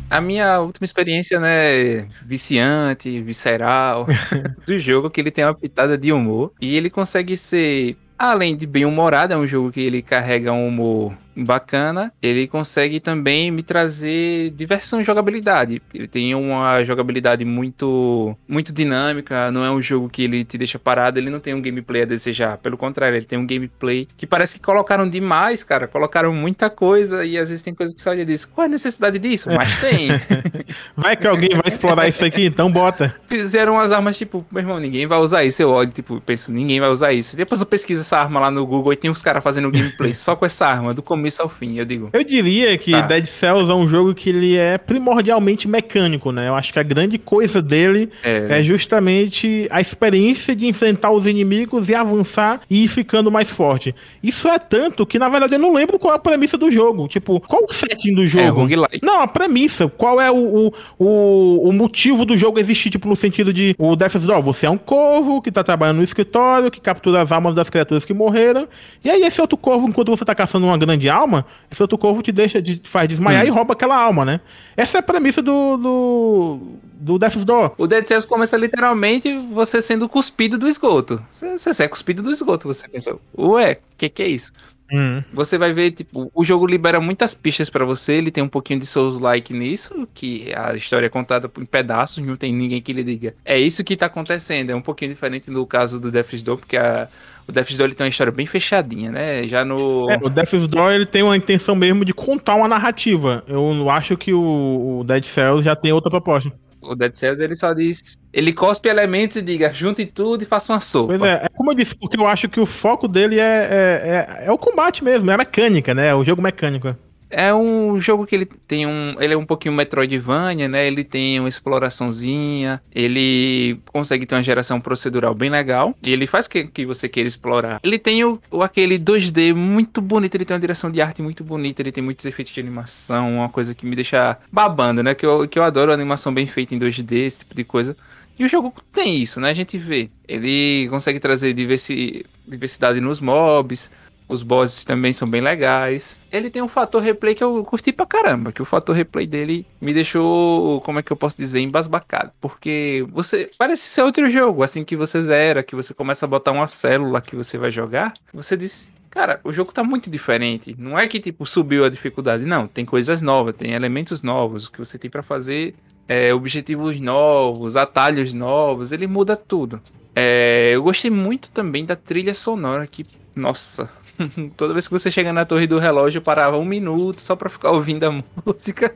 A minha última experiência, né, viciante, visceral, do jogo, que ele tem uma pitada de humor. E ele consegue ser, além de bem humorado, é um jogo que ele carrega um humor bacana, ele consegue também me trazer diversão e jogabilidade. Ele tem uma jogabilidade muito muito dinâmica, não é um jogo que ele te deixa parado, ele não tem um gameplay a desejar, pelo contrário, ele tem um gameplay que parece que colocaram demais, cara, colocaram muita coisa e às vezes tem coisa que e diz, qual é a necessidade disso? Mas tem. vai que alguém vai explorar isso aqui, então bota. Fizeram as armas tipo, meu irmão, ninguém vai usar isso, eu olho, tipo, penso, ninguém vai usar isso. Depois eu pesquiso essa arma lá no Google e tem uns caras fazendo gameplay só com essa arma, do começo ao fim, eu digo. Eu diria que tá. Dead Cells é um jogo que ele é primordialmente mecânico, né? Eu acho que a grande coisa dele é, é justamente a experiência de enfrentar os inimigos e avançar e ir ficando mais forte. Isso é tanto que, na verdade, eu não lembro qual é a premissa do jogo. Tipo, qual o setting do é, jogo? É, não, a premissa. Qual é o, o, o, motivo do jogo existir, tipo, no sentido de o Death's Door, você é um corvo que tá trabalhando no escritório, que captura as almas das criaturas que morreram, e aí esse outro corvo, enquanto você tá caçando uma grande alma, esse outro corvo te deixa, de, faz desmaiar hum. e rouba aquela alma, né? Essa é a premissa do, do, do Death's Door. O Dead Cells começa literalmente você sendo cuspido do esgoto. Você, você é cuspido do esgoto, você pensa, ué, o que, que é isso? Hum. Você vai ver, tipo, o jogo libera muitas pistas para você, ele tem um pouquinho de Souls-like nisso, que a história é contada em pedaços, não tem ninguém que lhe diga. É isso que tá acontecendo, é um pouquinho diferente no caso do Death's Door, porque a, o Death's Door ele tem uma história bem fechadinha, né? Já no. É, o Death's Door ele tem uma intenção mesmo de contar uma narrativa. Eu acho que o, o Dead Cells já tem outra proposta o Dead Cells ele só diz. Ele cospe elementos e diga, junte tudo e faça uma sopa. Pois é, é como eu disse, porque eu acho que o foco dele é, é, é, é o combate mesmo, é a mecânica, né? É o jogo mecânico. É um jogo que ele tem um. Ele é um pouquinho Metroidvania, né? Ele tem uma exploraçãozinha. Ele consegue ter uma geração procedural bem legal. E ele faz que, que você queira explorar. Ele tem o, o, aquele 2D muito bonito. Ele tem uma direção de arte muito bonita. Ele tem muitos efeitos de animação. Uma coisa que me deixa babando, né? Que eu, que eu adoro animação bem feita em 2D, esse tipo de coisa. E o jogo tem isso, né? A gente vê. Ele consegue trazer diversi diversidade nos mobs. Os bosses também são bem legais. Ele tem um fator replay que eu curti pra caramba. Que o fator replay dele me deixou, como é que eu posso dizer, embasbacado. Porque você. Parece ser outro jogo. Assim que você zera, que você começa a botar uma célula que você vai jogar. Você diz. Cara, o jogo tá muito diferente. Não é que, tipo, subiu a dificuldade. Não, tem coisas novas, tem elementos novos. O que você tem para fazer é, objetivos novos, atalhos novos. Ele muda tudo. É, eu gostei muito também da trilha sonora que, nossa, Toda vez que você chega na torre do relógio, eu parava um minuto só pra ficar ouvindo a música.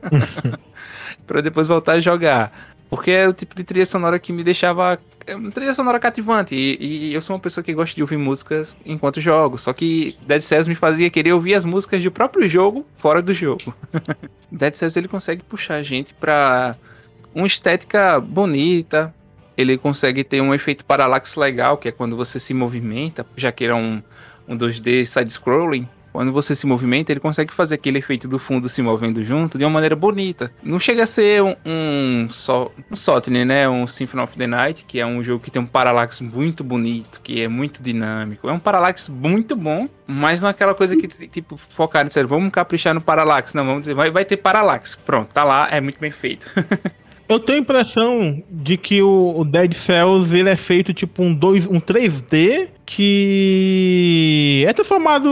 para depois voltar a jogar. Porque é o tipo de trilha sonora que me deixava. É uma trilha sonora cativante. E, e, eu sou uma pessoa que gosta de ouvir músicas enquanto jogo. Só que Dead Cells me fazia querer ouvir as músicas do próprio jogo fora do jogo. Dead Cells ele consegue puxar a gente pra uma estética bonita. Ele consegue ter um efeito parallax legal, que é quando você se movimenta, já que ele é um um 2D side-scrolling, quando você se movimenta, ele consegue fazer aquele efeito do fundo se movendo junto de uma maneira bonita. Não chega a ser um, um, só, um né? Um Symphony of the Night, que é um jogo que tem um parallax muito bonito, que é muito dinâmico. É um parallax muito bom, mas não é aquela coisa que, tipo, focar dizer, vamos caprichar no parallax. Não, vamos dizer, vai, vai ter parallax. Pronto, tá lá, é muito bem feito. Eu tenho a impressão de que o, Dead Cells ele é feito tipo um, 2, um 3D que é transformado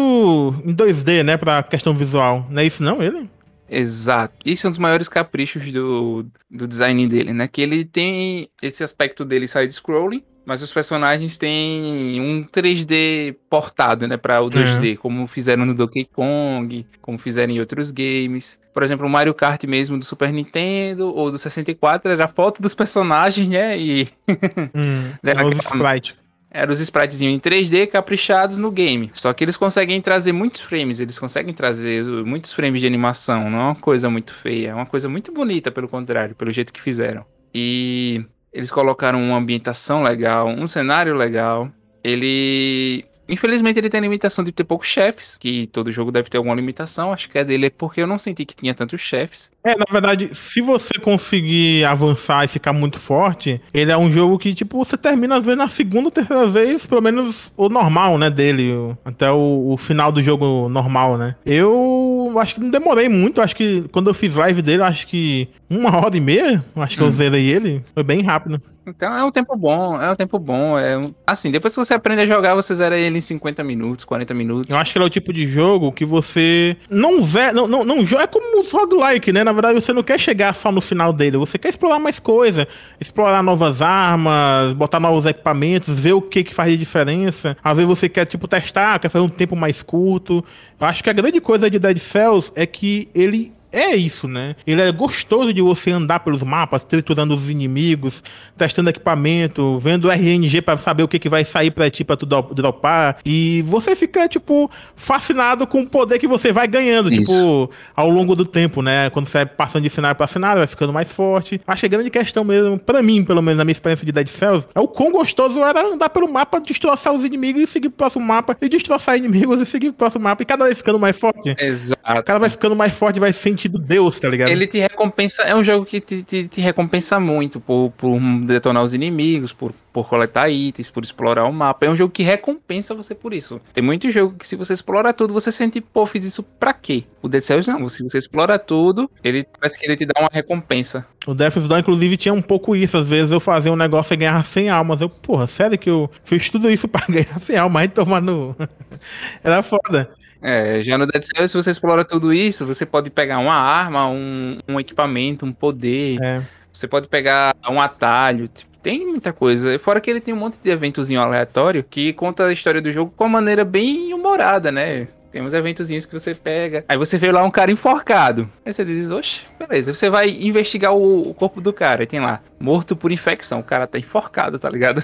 em 2D, né, pra questão visual. Não é isso não, ele? Exato. Isso é um dos maiores caprichos do, do design dele, né? Que ele tem esse aspecto dele side-scrolling, mas os personagens têm um 3D portado, né, para o 2D, é. como fizeram no Donkey Kong, como fizeram em outros games. Por exemplo, o Mario Kart mesmo do Super Nintendo ou do 64 era a foto dos personagens, né, e hum, era os sprites. Eram os sprites em 3D caprichados no game. Só que eles conseguem trazer muitos frames, eles conseguem trazer muitos frames de animação. Não é uma coisa muito feia, é uma coisa muito bonita, pelo contrário, pelo jeito que fizeram. E eles colocaram uma ambientação legal, um cenário legal. Ele Infelizmente ele tem a limitação de ter poucos chefes, que todo jogo deve ter alguma limitação. Acho que é dele porque eu não senti que tinha tantos chefes. É, na verdade, se você conseguir avançar e ficar muito forte, ele é um jogo que, tipo, você termina às vezes na segunda, terceira vez, pelo menos o normal, né, dele, até o, o final do jogo normal, né. Eu acho que não demorei muito, acho que quando eu fiz live dele, acho que uma hora e meia, acho que hum. eu zerei ele, foi bem rápido. Então é um tempo bom, é um tempo bom. É um... Assim, depois que você aprende a jogar, você zera ele em 50 minutos, 40 minutos. Eu acho que ele é o tipo de jogo que você não vê. Não, não, não. É como um roguelike, né? Na verdade, você não quer chegar só no final dele. Você quer explorar mais coisa. Explorar novas armas, botar novos equipamentos, ver o que, que faz de diferença. Às vezes você quer, tipo, testar, quer fazer um tempo mais curto. Eu acho que a grande coisa de Dead Cells é que ele é isso, né? Ele é gostoso de você andar pelos mapas, triturando os inimigos, testando equipamento, vendo RNG para saber o que, que vai sair para ti pra tu dropar. E você fica, tipo, fascinado com o poder que você vai ganhando, isso. tipo, ao longo do tempo, né? Quando você vai passando de cenário para cenário, vai ficando mais forte. Acho que a grande questão mesmo, para mim, pelo menos na minha experiência de Dead Cells, é o quão gostoso era andar pelo mapa, destroçar os inimigos e seguir pro próximo mapa, e destroçar inimigos e seguir pro próximo mapa, e cada vez ficando mais forte. Exato. Cada vez ficando mais forte, vai sentindo Deus, tá ligado? Ele te recompensa, é um jogo que te, te, te recompensa muito por, por detonar os inimigos, por, por coletar itens, por explorar o mapa. É um jogo que recompensa você por isso. Tem muito jogo que se você explora tudo, você sente, pô, fiz isso pra quê? O Dead Cells não. Se você explora tudo, ele parece que ele te dá uma recompensa. O Death's Door, inclusive, tinha um pouco isso. Às vezes eu fazia um negócio e ganhava 100 almas. Eu, porra, sério que eu fiz tudo isso pra ganhar 100 almas e tomar no... Era foda. É, já no Dead Cells, se você explora tudo isso, você pode pegar uma arma, um, um equipamento, um poder. É. Você pode pegar um atalho. Tipo, tem muita coisa. Fora que ele tem um monte de eventozinho aleatório que conta a história do jogo com uma maneira bem humorada, né? Tem uns eventozinhos que você pega. Aí você vê lá um cara enforcado. Aí você diz, oxe, beleza. Você vai investigar o, o corpo do cara. E tem lá, morto por infecção. O cara tá enforcado, tá ligado?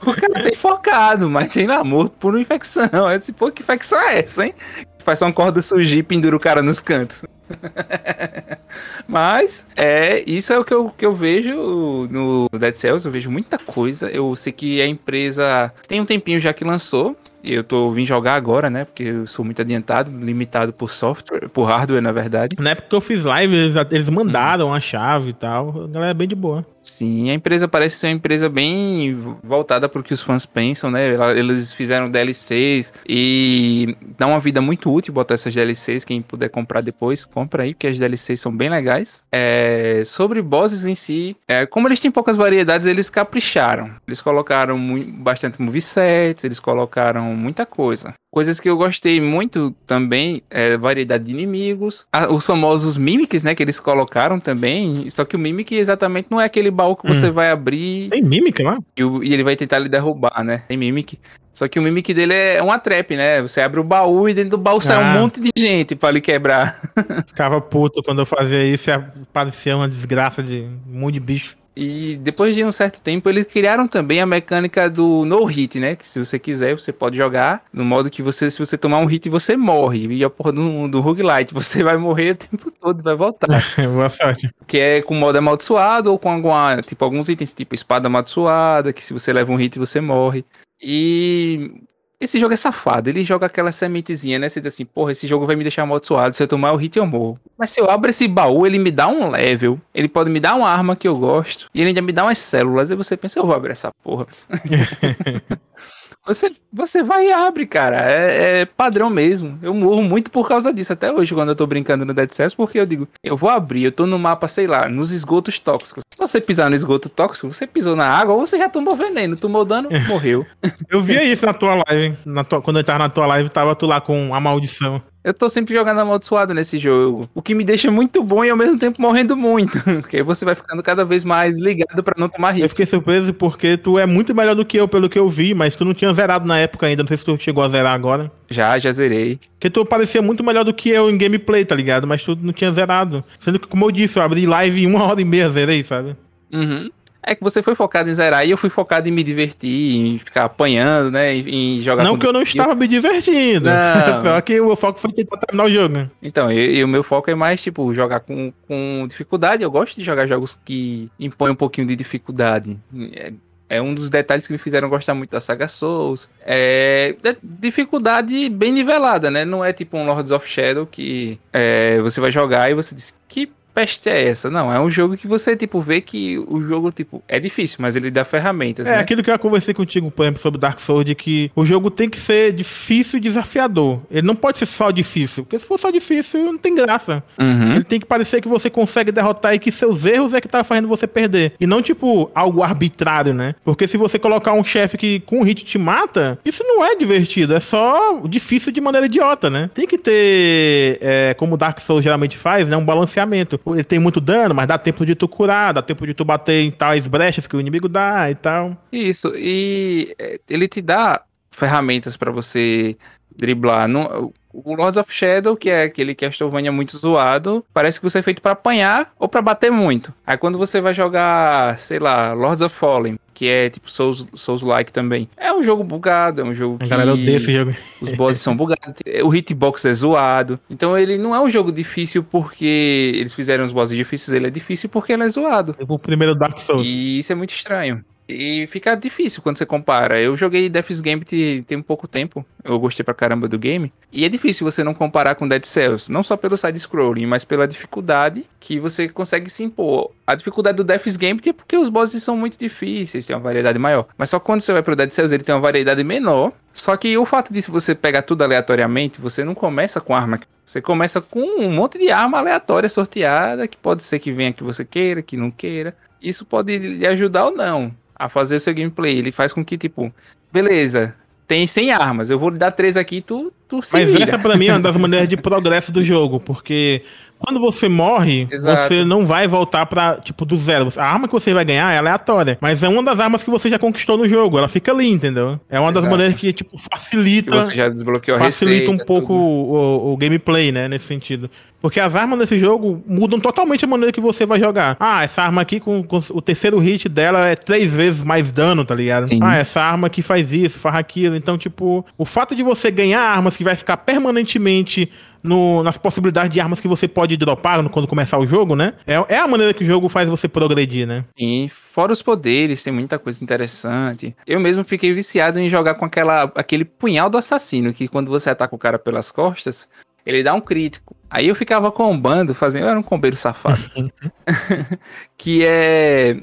o cara tá enforcado, mas tem lá, morto por infecção. Aí disse, pô, que infecção é essa, hein? Faz só uma corda surgir e pendura o cara nos cantos. Mas é isso é o que eu, que eu vejo no Dead Cells. Eu vejo muita coisa. Eu sei que a empresa tem um tempinho já que lançou. Eu tô vim jogar agora, né? Porque eu sou muito adiantado, limitado por software, por hardware, na verdade. Na época que eu fiz live, eles, eles mandaram hum. a chave e tal. A galera é bem de boa. Sim, a empresa parece ser uma empresa bem voltada para o que os fãs pensam, né? Eles fizeram DLCs e dá uma vida muito útil botar essas DLCs. Quem puder comprar depois, compra aí, porque as DLCs são bem legais. É, sobre bosses em si, é, como eles têm poucas variedades, eles capricharam. Eles colocaram muito, bastante movesets, eles colocaram muita coisa. Coisas que eu gostei muito também é variedade de inimigos, os famosos mimics, né, que eles colocaram também. Só que o mimic exatamente não é aquele baú que você hum. vai abrir. Tem mimic lá? E, e, ele vai tentar lhe derrubar, né? Tem mimic. Só que o mimic dele é uma trap, né? Você abre o baú e dentro do baú ah. sai um ah. monte de gente para lhe quebrar. Ficava puto quando eu fazia isso e parecia uma desgraça de um monte de bicho. E depois de um certo tempo, eles criaram também a mecânica do no hit, né? Que se você quiser, você pode jogar no modo que você, se você tomar um hit, você morre. E a porra do, do roguelite, você vai morrer o tempo todo, vai voltar. Boa sorte. Que é com modo amaldiçoado ou com alguma, tipo, alguns itens, tipo espada amaldiçoada, que se você leva um hit, você morre. E esse jogo é safado, ele joga aquela sementezinha, né? Você diz assim, porra, esse jogo vai me deixar amaldiçoado, se eu tomar o hit eu morro. Mas se eu abro esse baú, ele me dá um level, ele pode me dar uma arma que eu gosto, e ele ainda me dá umas células, e você pensa, eu vou abrir essa porra. Você, você vai e abre, cara. É, é, padrão mesmo. Eu morro muito por causa disso. Até hoje, quando eu tô brincando no Dead Cells, porque eu digo, eu vou abrir, eu tô no mapa, sei lá, nos esgotos tóxicos. Se você pisar no esgoto tóxico, você pisou na água ou você já tomou veneno. Tomou dano, morreu. eu via isso na tua live. Na tua, quando eu tava na tua live, tava tu lá com a maldição. Eu tô sempre jogando amaldiçoado nesse jogo. O que me deixa muito bom e ao mesmo tempo morrendo muito. Porque aí você vai ficando cada vez mais ligado para não tomar risco. Eu fiquei surpreso porque tu é muito melhor do que eu, pelo que eu vi, mas tu não tinha zerado na época ainda. Não sei se tu chegou a zerar agora. Já, já zerei. Porque tu parecia muito melhor do que eu em gameplay, tá ligado? Mas tu não tinha zerado. Sendo que, como eu disse, eu abri live em uma hora e meia, zerei, sabe? Uhum. É que você foi focado em zerar e eu fui focado em me divertir, em ficar apanhando, né? Em jogar. Não que eu não estava me divertindo. Não. Só que o foco foi tentar terminar o jogo. Então, e, e, o meu foco é mais, tipo, jogar com, com dificuldade. Eu gosto de jogar jogos que impõem um pouquinho de dificuldade. É, é um dos detalhes que me fizeram gostar muito da saga Souls. É, é dificuldade bem nivelada, né? Não é tipo um Lords of Shadow que é, você vai jogar e você diz que peste é essa? Não, é um jogo que você, tipo, vê que o jogo, tipo, é difícil, mas ele dá ferramentas. É né? aquilo que eu conversei contigo, por exemplo, sobre Dark Souls, de que o jogo tem que ser difícil e desafiador. Ele não pode ser só difícil, porque se for só difícil, não tem graça. Uhum. Ele tem que parecer que você consegue derrotar e que seus erros é que tá fazendo você perder. E não, tipo, algo arbitrário, né? Porque se você colocar um chefe que com um hit te mata, isso não é divertido, é só difícil de maneira idiota, né? Tem que ter, é, como o Dark Souls geralmente faz, né? Um balanceamento. Ele tem muito dano, mas dá tempo de tu curar, dá tempo de tu bater em tais brechas que o inimigo dá e tal. Isso, e é, ele te dá ferramentas pra você driblar. Não- o Lords of Shadow, que é aquele Castlevania muito zoado, parece que você é feito pra apanhar ou pra bater muito. Aí quando você vai jogar, sei lá, Lords of Fallen, que é tipo Souls, Souls-like também, é um jogo bugado, é um jogo A que... galera odeia esse jogo. Os bosses são bugados, o hitbox é zoado. Então ele não é um jogo difícil porque eles fizeram os bosses difíceis, ele é difícil porque ele é zoado. O primeiro Dark Souls. E isso é muito estranho. E fica difícil quando você compara. Eu joguei Death's Gambit tem pouco tempo. Eu gostei pra caramba do game. E é difícil você não comparar com Dead Cells. Não só pelo side-scrolling, mas pela dificuldade que você consegue se impor. A dificuldade do Death's Gambit é porque os bosses são muito difíceis, tem uma variedade maior. Mas só quando você vai pro Dead Cells ele tem uma variedade menor. Só que o fato disso você pegar tudo aleatoriamente, você não começa com arma. Você começa com um monte de arma aleatória sorteada, que pode ser que venha que você queira, que não queira. Isso pode lhe ajudar ou não a fazer o seu gameplay. Ele faz com que, tipo, beleza, tem 100 armas, eu vou lhe dar três aqui, tu, tu se Mas vira. essa pra mim é uma das maneiras de progresso do jogo, porque quando você morre, Exato. você não vai voltar pra, tipo, do zero. A arma que você vai ganhar é aleatória, mas é uma das armas que você já conquistou no jogo, ela fica ali, entendeu? É uma das Exato. maneiras que, tipo, Que facilita, você já desbloqueou a facilita receita, um pouco tudo. o, o gameplay, né, nesse sentido. Porque as armas desse jogo mudam totalmente a maneira que você vai jogar. Ah, essa arma aqui, com, com o terceiro hit dela é três vezes mais dano, tá ligado? Sim. Ah, essa arma aqui faz isso, faz aquilo. Então, tipo, o fato de você ganhar armas que vai ficar permanentemente no- nas possibilidades de armas que você pode dropar quando começar o jogo, né? É, é a maneira que o jogo faz você progredir, né? E fora os poderes, tem muita coisa interessante. Eu mesmo fiquei viciado em jogar com aquela, aquele punhal do assassino, que quando você ataca o cara pelas costas, ele dá um crítico. Aí eu ficava combando, fazendo. Eu era um combeiro safado. que é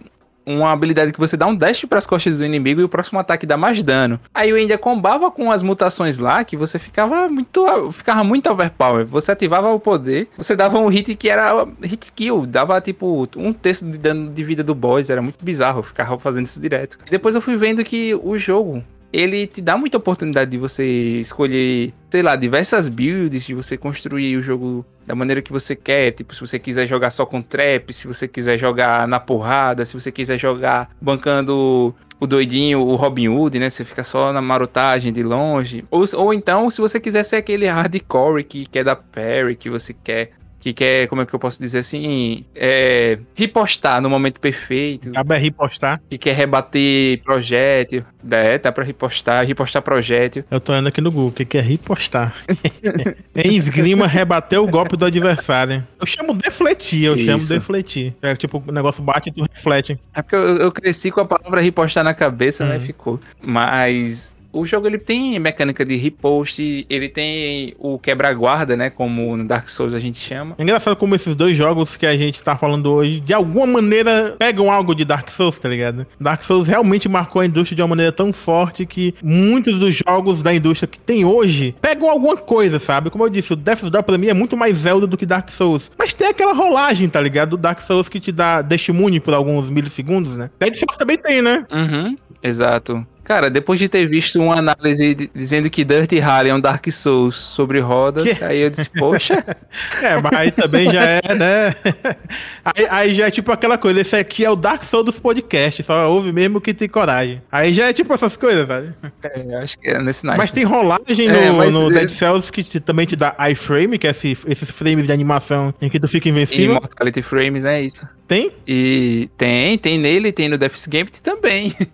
uma habilidade que você dá um dash pras costas do inimigo e o próximo ataque dá mais dano. Aí eu ainda combava com as mutações lá, que você ficava muito ficava muito overpower. Você ativava o poder, você dava um hit que era hit kill, dava tipo um terço de dano de vida do boss, era muito bizarro, eu ficava fazendo isso direto. E depois eu fui vendo que o jogo ele te dá muita oportunidade de você escolher, sei lá, diversas builds, de você construir o jogo da maneira que você quer. Tipo, se você quiser jogar só com trap, se você quiser jogar na porrada, se você quiser jogar bancando o doidinho, o Robin Hood, né? Você fica só na marotagem de longe. Ou, ou então, se você quiser ser aquele hardcore que quer dar parry, que você quer. Que quer, como é que eu posso dizer assim? É, ripostar no momento perfeito Acaba é ripostar. que quer rebater projétil. É, tá pra ripostar, ripostar projétil. Eu tô indo aqui no Google, o que, que é ripostar? em esgrima, rebater o golpe do adversário. Eu chamo defletir, eu chamo Isso. defletir. É tipo, o negócio bate e tu reflete. É porque eu, eu cresci com a palavra ripostar na cabeça, né? Uhum. Ficou. Mas o jogo ele tem mecânica de riposte, ele tem o quebra-guarda, né? Como no Dark Souls a gente chama. É engraçado como esses dois jogos que a gente tá falando hoje, de alguma maneira, pegam algo de Dark Souls, tá ligado? Dark Souls realmente marcou a indústria de uma maneira tão forte que muitos dos jogos da indústria que tem hoje pegam alguma coisa, sabe? Como eu disse, o Death's Door pra mim é muito mais Zelda do que Dark Souls. Mas tem aquela rolagem, tá ligado? Do Dark Souls que te dá, deixa imune por alguns milissegundos, né? Dead Souls também tem, né? Uhum, exato. Cara, depois de ter visto uma análise dizendo que Dirty Harry é um Dark Souls sobre rodas, Que? aí eu disse, poxa, É, mas aí também já é, né? Aí, aí já é tipo aquela coisa, esse aqui é o Dark Souls dos podcasts, só ouve mesmo que tem coragem. Aí já é tipo essas coisas, sabe? é, acho que é nesse naipe. Mas tem rolagem É, no, mas, no é- Dead Cells que te- também te dá iframe, que é esse, esses frames de animação em que tu fica invencível. Immortality Frames, é isso. Tem? E tem, tem nele, tem no Death's Gambit também.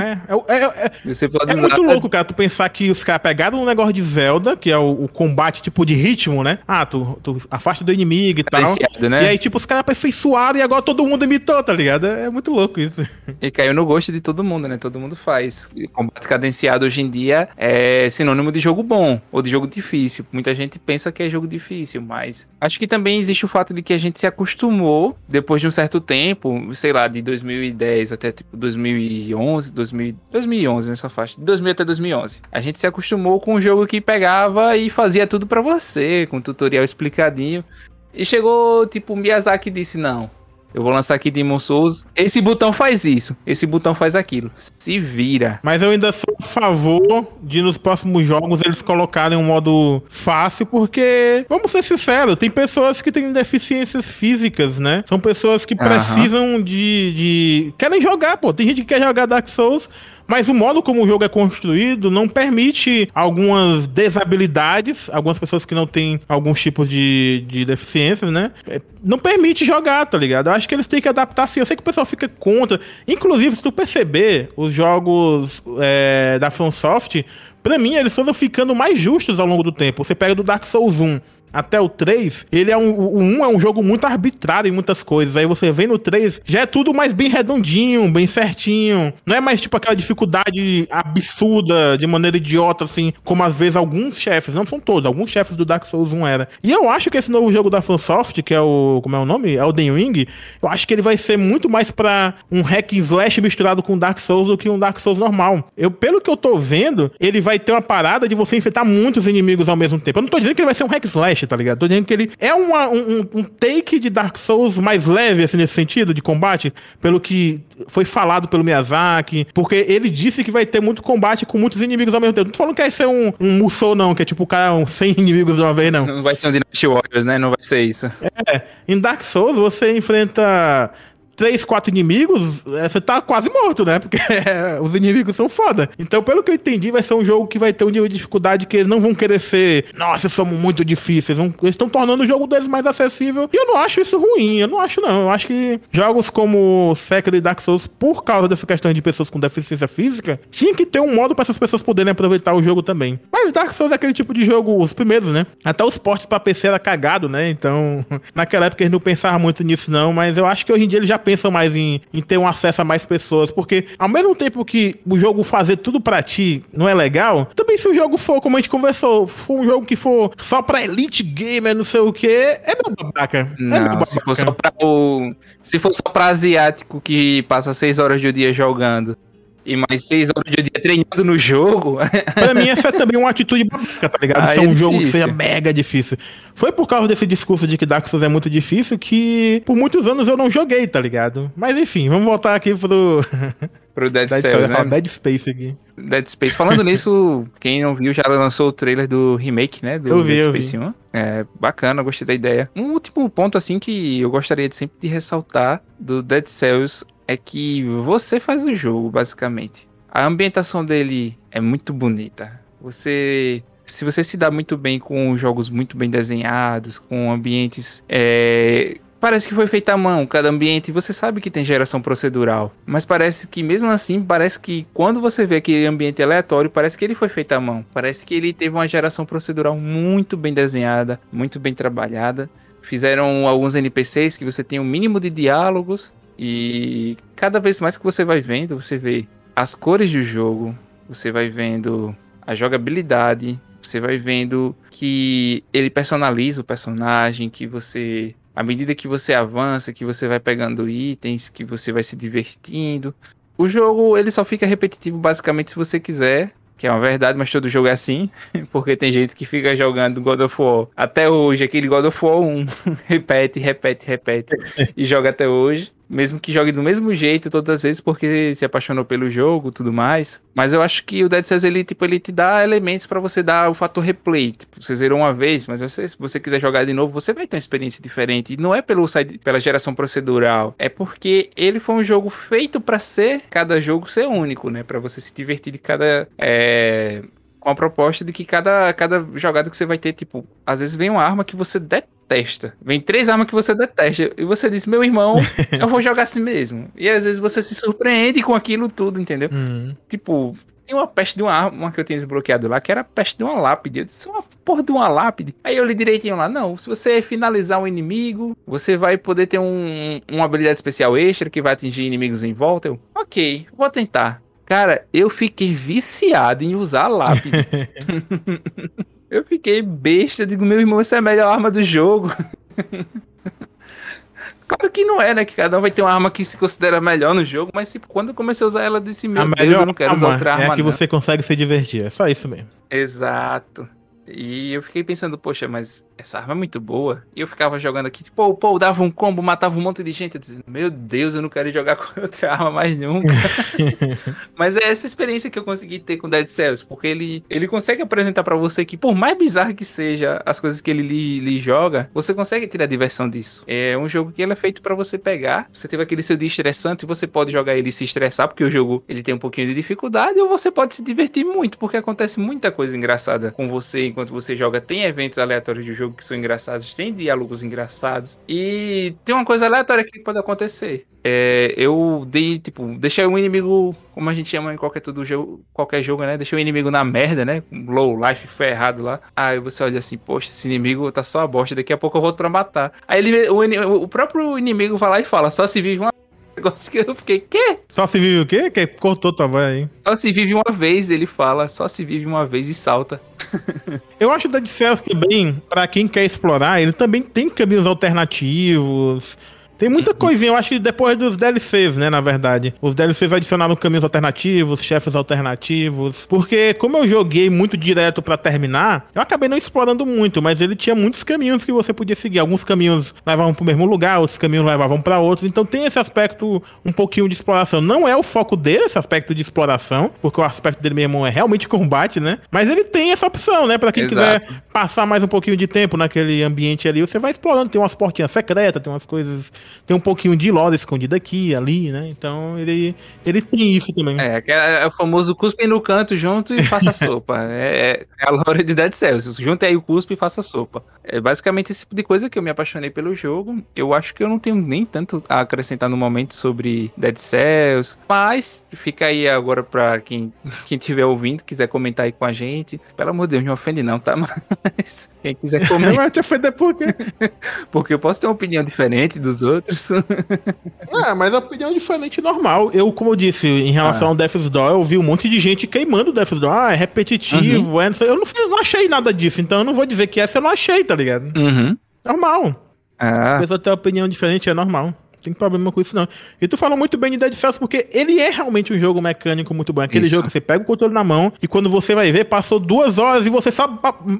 É, é, o- É, é, é usar... muito louco, cara, tu pensar que os caras pegaram um negócio de Zelda, que é o, o, combate tipo de ritmo, né? Ah, tu, tu afasta do inimigo e tal. Né? E aí, tipo, os caras aperfeiçoaram e agora todo mundo imitou, tá ligado? É, é muito louco isso. E caiu no gosto de todo mundo, né? Todo mundo faz. Combate cadenciado hoje em dia é sinônimo de jogo bom ou de jogo difícil. Muita gente pensa que é jogo difícil, mas acho que também existe o fato de que a gente se acostumou depois de um certo tempo, sei lá, de 2010 até tipo 2011, 2000, 2011 nessa faixa, de 2000 até 2011. A gente se acostumou com um jogo que pegava e fazia tudo para você, com tutorial explicadinho. E chegou, tipo, Miyazaki disse: Não, eu vou lançar aqui Demon Souls. Esse botão faz isso, esse botão faz aquilo. Se vira. Mas eu ainda sou a favor de nos próximos jogos eles colocarem um modo fácil, porque, vamos ser sinceros, tem pessoas que têm deficiências físicas, né? São pessoas que precisam de, de. Querem jogar, pô. Tem gente que quer jogar Dark Souls mas o modo como o jogo é construído não permite algumas desabilidades, algumas pessoas que não têm alguns tipos de, de deficiências, né? É, não permite jogar, tá ligado? Eu acho que eles têm que adaptar assim. Eu sei que o pessoal fica contra. Inclusive, se tu perceber, os jogos é, da FromSoft, pra mim, eles foram ficando mais justos ao longo do tempo. Você pega do Dark Souls 1 até o 3, ele é um, o 1 é um jogo muito arbitrário em muitas coisas. Aí você vem no 3, já é tudo mais bem redondinho, bem certinho. Não é mais tipo aquela dificuldade absurda, de maneira idiota, assim, como às vezes alguns chefes, não são todos, alguns chefes do Dark Souls 1 era. E eu acho que esse novo jogo da FunSoft, que é o, como é o nome? Elden Ring, eu acho que ele vai ser muito mais pra um hack slash misturado com Dark Souls do que um Dark Souls normal. Eu, pelo que eu tô vendo, ele vai ter uma parada de você enfrentar muitos inimigos ao mesmo tempo. Eu não tô dizendo que ele vai ser um hack slash, tá ligado? Tô dizendo que ele é uma, um, um take de Dark Souls mais leve, assim, nesse sentido, de combate, pelo que foi falado pelo Miyazaki, porque ele disse que vai ter muito combate com muitos inimigos ao mesmo tempo. Não tô falando que vai ser um, um Musou, não, que é tipo o cara um 100 inimigos de uma vez, não. Não vai ser um Dynasty Warriors, né? Não vai ser isso. É, em Dark Souls você enfrenta três, quatro inimigos, é, você tá quase morto, né? Porque os inimigos são foda. Então, pelo que eu entendi, vai ser um jogo que vai ter um nível de dificuldade que eles não vão querer ser, nossa, somos muito difíceis. Eles estão tornando o jogo deles mais acessível. E eu não acho isso ruim, eu não acho não. Eu acho que jogos como Sekiro e Dark Souls, por causa dessa questão de pessoas com deficiência física, tinha que ter um modo para essas pessoas poderem aproveitar o jogo também. Mas Dark Souls é aquele tipo de jogo, os primeiros, né? Até os portes para PC era cagado, né? Então, naquela época eles não pensavam muito nisso não, mas eu acho que hoje em dia eles já pensam pensam mais em, em ter um acesso a mais pessoas. Porque ao mesmo tempo que o jogo fazer tudo para ti não é legal, também se o jogo for, como a gente conversou, for um jogo que for só pra elite gamer, não sei o que, é meu babaca. Não, é meu babaca. se for só pra o. Se for só pra asiático que passa seis horas do dia jogando e mais seis horas de dia treinando no jogo. pra mim, essa é também uma atitude babaca, tá ligado? Isso é um jogo que seja mega difícil. Foi por causa desse discurso de que Dark Souls é muito difícil que por muitos anos eu não joguei, tá ligado? Mas enfim, vamos voltar aqui pro. pro Dead, Dead Cells, né? Dead Space aqui. Dead Space. Falando nisso, quem não viu já lançou o trailer do remake, né? Do eu vi, Dead eu Space vi. 1. É bacana, gostei da ideia. Um último ponto, assim, que eu gostaria de sempre de ressaltar do Dead Cells é que você faz o jogo, basicamente. A ambientação dele é muito bonita. Você se você se dá muito bem com jogos muito bem desenhados, com ambientes. É, parece que foi feito à mão, cada ambiente. Você sabe que tem geração procedural, mas parece que mesmo assim, parece que quando você vê aquele ambiente aleatório, parece que ele foi feito à mão. Parece que ele teve uma geração procedural muito bem desenhada, muito bem trabalhada. Fizeram alguns NPCs que você tem um mínimo de diálogos e cada vez mais que você vai vendo, você vê as cores do jogo, você vai vendo a jogabilidade, você vai vendo que ele personaliza o personagem, que você à medida que você avança, que você vai pegando itens, que você vai se divertindo. O jogo ele só fica repetitivo basicamente se você quiser, que é uma verdade, mas todo jogo é assim, porque tem gente que fica jogando God of War até hoje, aquele God of War 1, repete, repete, repete e joga até hoje mesmo que jogue do mesmo jeito todas as vezes porque se apaixonou pelo jogo, tudo mais. Mas eu acho que o Dead Cells ele tipo ele te dá elementos para você dar o fator replay. Tipo, você zerou uma vez, mas você, se você quiser jogar de novo, você vai ter uma experiência diferente. E não é pelo pela geração procedural, é porque ele foi um jogo feito para ser cada jogo ser único, né? Para você se divertir de cada é, com a proposta de que cada, cada jogada que você vai ter, tipo, às vezes vem uma arma que você detesta. Vem três armas que você detesta. E você diz, meu irmão, eu vou jogar assim mesmo. E às vezes você se surpreende com aquilo tudo, entendeu? Hum. Tipo, tinha uma peste de uma arma que eu tinha desbloqueado lá, que era a peste de uma lápide. Eu disse, uma porra de uma lápide. Aí eu li direitinho lá, não, se você finalizar um inimigo, você vai poder ter um, uma habilidade especial extra que vai atingir inimigos em volta. Eu, ok, vou tentar. Cara, eu fiquei viciado em usar a lápide. eu fiquei besta, digo, meu irmão, essa é a melhor arma do jogo. Claro que não é, né? Que cada um vai ter uma arma que se considera melhor no jogo, mas tipo, quando eu comecei a usar ela, eu disse, meu a Deus, melhor eu não quero usar outra arma. é a que não. você consegue se divertir, é só isso mesmo. Exato. E eu fiquei pensando, poxa, mas essa arma é muito boa. E eu ficava jogando aqui, tipo, pô, pô, dava um combo, matava um monte de gente. Eu dizia, meu Deus, eu não quero jogar com outra arma mais nunca. mas é essa experiência que eu consegui ter com Dead Cells, porque ele, ele consegue apresentar pra você que, por mais bizarro que seja as coisas que ele lhe, lhe joga, você consegue tirar diversão disso. É um jogo que ele é feito pra você pegar. Você teve aquele seu dia estressante, você pode jogar ele e se estressar, porque o jogo ele tem um pouquinho de dificuldade, ou você pode se divertir muito, porque acontece muita coisa engraçada com você enquanto você joga. Tem eventos aleatórios de jogo que são engraçados, tem diálogos engraçados. E tem uma coisa aleatória que pode acontecer. É, eu dei, tipo, deixei um inimigo, como a gente chama em qualquer, todo jogo, qualquer jogo, né? Deixei o inimigo na merda, né? Low life ferrado lá. Aí você olha assim, poxa, esse inimigo tá só a bosta, daqui a pouco eu volto pra matar. Aí ele, o, o próprio inimigo vai lá e fala, só se vive uma negócio que eu fiquei, quê? Só se vive o quê? Que cortou tua voz aí. Só se vive uma vez, ele fala, só se vive uma vez e salta. Eu acho Dead Cells também, pra quem quer explorar, ele também tem caminhos alternativos. Tem muita coisinha, eu acho que depois dos DLCs, né, na verdade. Os DLCs adicionaram caminhos alternativos, chefes alternativos. Porque como eu joguei muito direto pra terminar, eu acabei não explorando muito, mas ele tinha muitos caminhos que você podia seguir. Alguns caminhos levavam pro mesmo lugar, outros caminhos levavam pra outros. Então tem esse aspecto um pouquinho de exploração. Não é o foco dele, esse aspecto de exploração, porque o aspecto dele mesmo é realmente combate, né? Mas ele tem essa opção, né? Pra quem Exato. quiser passar mais um pouquinho de tempo naquele ambiente ali, você vai explorando. Tem umas portinhas secretas, tem umas coisas tem um pouquinho de lore escondido aqui, ali, né? Então ele, ele tem isso também. É, é, é o famoso cuspe no canto junto e faça sopa. É, é a lore de Dead Cells. Junte aí o cuspe e faça sopa. É basicamente esse tipo de coisa que eu me apaixonei pelo jogo. Eu acho que eu não tenho nem tanto a acrescentar no momento sobre Dead Cells. Mas fica aí agora pra quem, quem estiver ouvindo, quiser comentar aí com a gente. Pelo amor de Deus, não ofende não, tá? Mas quem quiser comentar. Mas te ofender por quê? Porque eu posso ter uma opinião diferente dos outros. Ah, mas a opinião diferente normal. Eu, como eu disse, em relação Ah. ao Death's Door, eu vi um monte de gente queimando o Death's Door. Ah, é repetitivo, é, não sei- eu, não, eu não achei nada disso, então eu não vou dizer que essa eu não achei, tá ligado? Uhum. Normal. A Ah, pessoa ter opinião diferente é normal. Tem problema com isso, não. E tu falou muito bem de Dead Cells, porque ele é realmente um jogo mecânico muito bom. Aquele Isso. jogo que você pega o controle na mão e quando você vai ver, passou duas horas e você só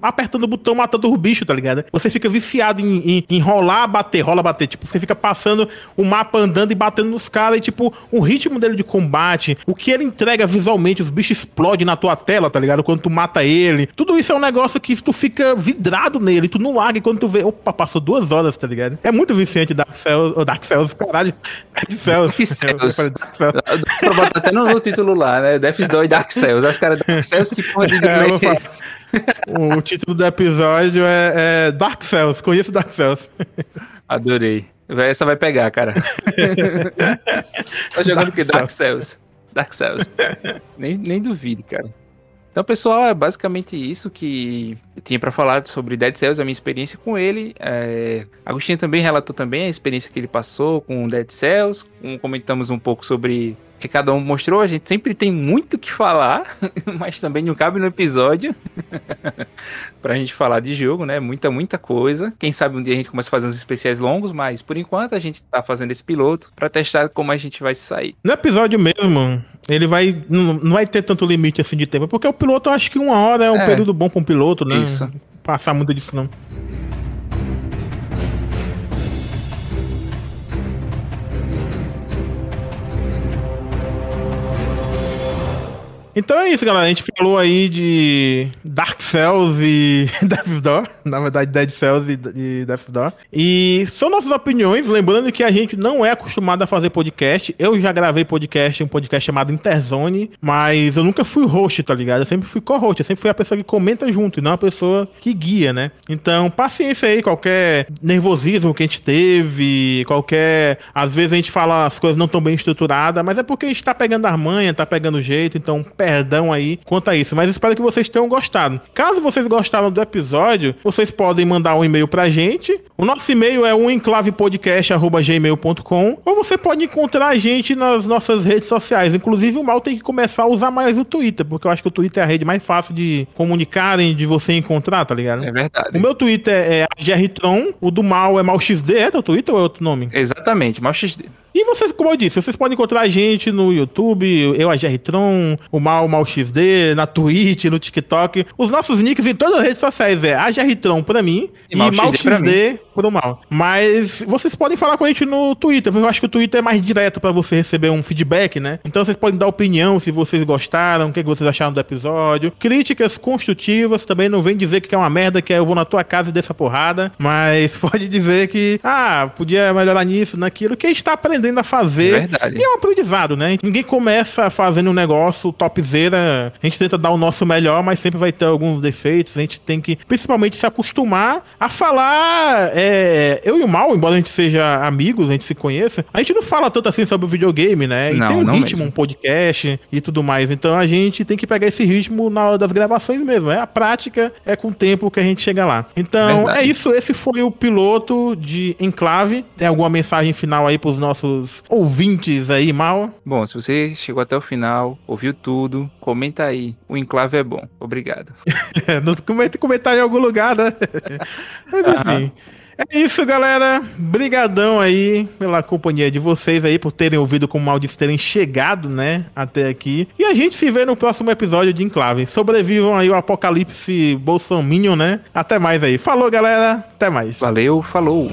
apertando o botão, matando o bicho, tá ligado? Você fica viciado em, em, em rolar, bater, rola, bater. Tipo, você fica passando o mapa andando e batendo nos caras e, tipo, o ritmo dele de combate, o que ele entrega visualmente, os bichos explodem na tua tela, tá ligado? Quando tu mata ele. Tudo isso é um negócio que tu fica vidrado nele, tu não larga e quando tu vê, opa, passou duas horas, tá ligado? É muito viciante Dark Dark Cells, caralho. Dark Cells. Dark Cells. Pra botar até no, no título lá, né? Door e Dark Cells. Que era Dark Cells que porra de É, é esse? O, título do episódio é, é Dark Cells, conheço Dark Cells. Adorei. Essa vai pegar, cara. tá jogando o que? Dark Cells. Dark Cells. Nem, nem duvide, cara. Então, pessoal, é basicamente isso que eu tinha pra falar sobre Dead Cells, a minha experiência com ele. É... Agostinho também relatou também a experiência que ele passou com Dead Cells. Um- Comentamos um pouco sobre o que cada um mostrou. A gente sempre tem muito que falar, mas também não cabe no episódio pra gente falar de jogo, né? Muita, muita coisa. Quem sabe um dia a gente começa a fazer uns especiais longos, mas por enquanto a gente tá fazendo esse piloto pra testar como a gente vai sair. No episódio mesmo, ele vai. Não, não vai ter tanto limite assim de tempo, porque o piloto eu acho que uma hora é um É. período bom pra um piloto, né? Isso. Passar muito disso, não. Então é isso, galera. A gente falou aí de Dark Cells e Death Door. Na verdade, Dead Cells e, Death Door. E são nossas opiniões. Lembrando que a gente não é acostumado a fazer podcast. Eu já gravei podcast, um podcast chamado Interzone, mas eu nunca fui host, tá ligado? Eu sempre fui co-host. Eu sempre fui a pessoa que comenta junto e não a pessoa que guia, né? Então, paciência aí, qualquer nervosismo que a gente teve, qualquer. Às vezes a gente fala as coisas não tão bem estruturadas, mas é porque a gente tá pegando a manha, tá pegando o jeito, então perdão aí quanto a isso. Mas espero que vocês tenham gostado. Caso vocês gostaram do episódio, vocês podem mandar um e-mail pra gente. O nosso e-mail é o enclavepodcast.gmail.com ou você pode encontrar a gente nas nossas redes sociais. Inclusive, o Mal tem que começar a usar mais o Twitter, porque eu acho que o Twitter é a rede mais fácil de comunicarem, de você encontrar, tá ligado? É verdade. O meu Twitter é GRTron, o do Mal é MalXD, é teu Twitter ou é outro nome? Exatamente, MalXD. E vocês, como eu disse, vocês podem encontrar a gente no YouTube, eu, a Gerritron, o Mal, o Mal XD, na Twitch, no TikTok. Os nossos nicks em todas as redes sociais é a Gerritron pra mim e, e Mal, Mal XD, XD pro Mal. Mas vocês podem falar com a gente no Twitter, porque eu acho que o Twitter é mais direto para você receber um feedback, né? Então vocês podem dar opinião se vocês gostaram, o que, vocês acharam do episódio. Críticas construtivas também, não vem dizer que é uma merda, que é eu vou na tua casa e dessa porrada, mas pode dizer que, ah, podia melhorar nisso, naquilo, que a gente tá aprendendo a fazer. É verdade. E é um aprendizado, né? Ninguém começa fazendo um negócio topzera. A gente tenta dar o nosso melhor, mas sempre vai ter alguns defeitos. A gente tem que, principalmente, se acostumar a falar. É, eu e o Mal, embora a gente seja amigos, a gente se conheça, a gente não fala tanto assim sobre o videogame, né? E não, tem um ritmo, mesmo. um podcast e tudo mais. Então a gente tem que pegar esse ritmo na hora das gravações mesmo. É a prática, é com o tempo que a gente chega lá. Então verdade. é isso. Esse foi o piloto de Enclave. Tem alguma mensagem final aí pros nossos nossos ouvintes aí, mal? Bom, se você chegou até o final, ouviu tudo, comenta aí. O enclave é bom. Obrigado. Não comenta comentar em algum lugar, né? Mas enfim. É isso, galera. Brigadão aí pela companhia de vocês aí, por terem ouvido com o mal de terem chegado, né, até aqui. E a gente se vê no próximo episódio de Enclave. Sobrevivam aí o apocalipse bolsominion, né? Até mais aí. Falou, galera. Até mais. Valeu, falou.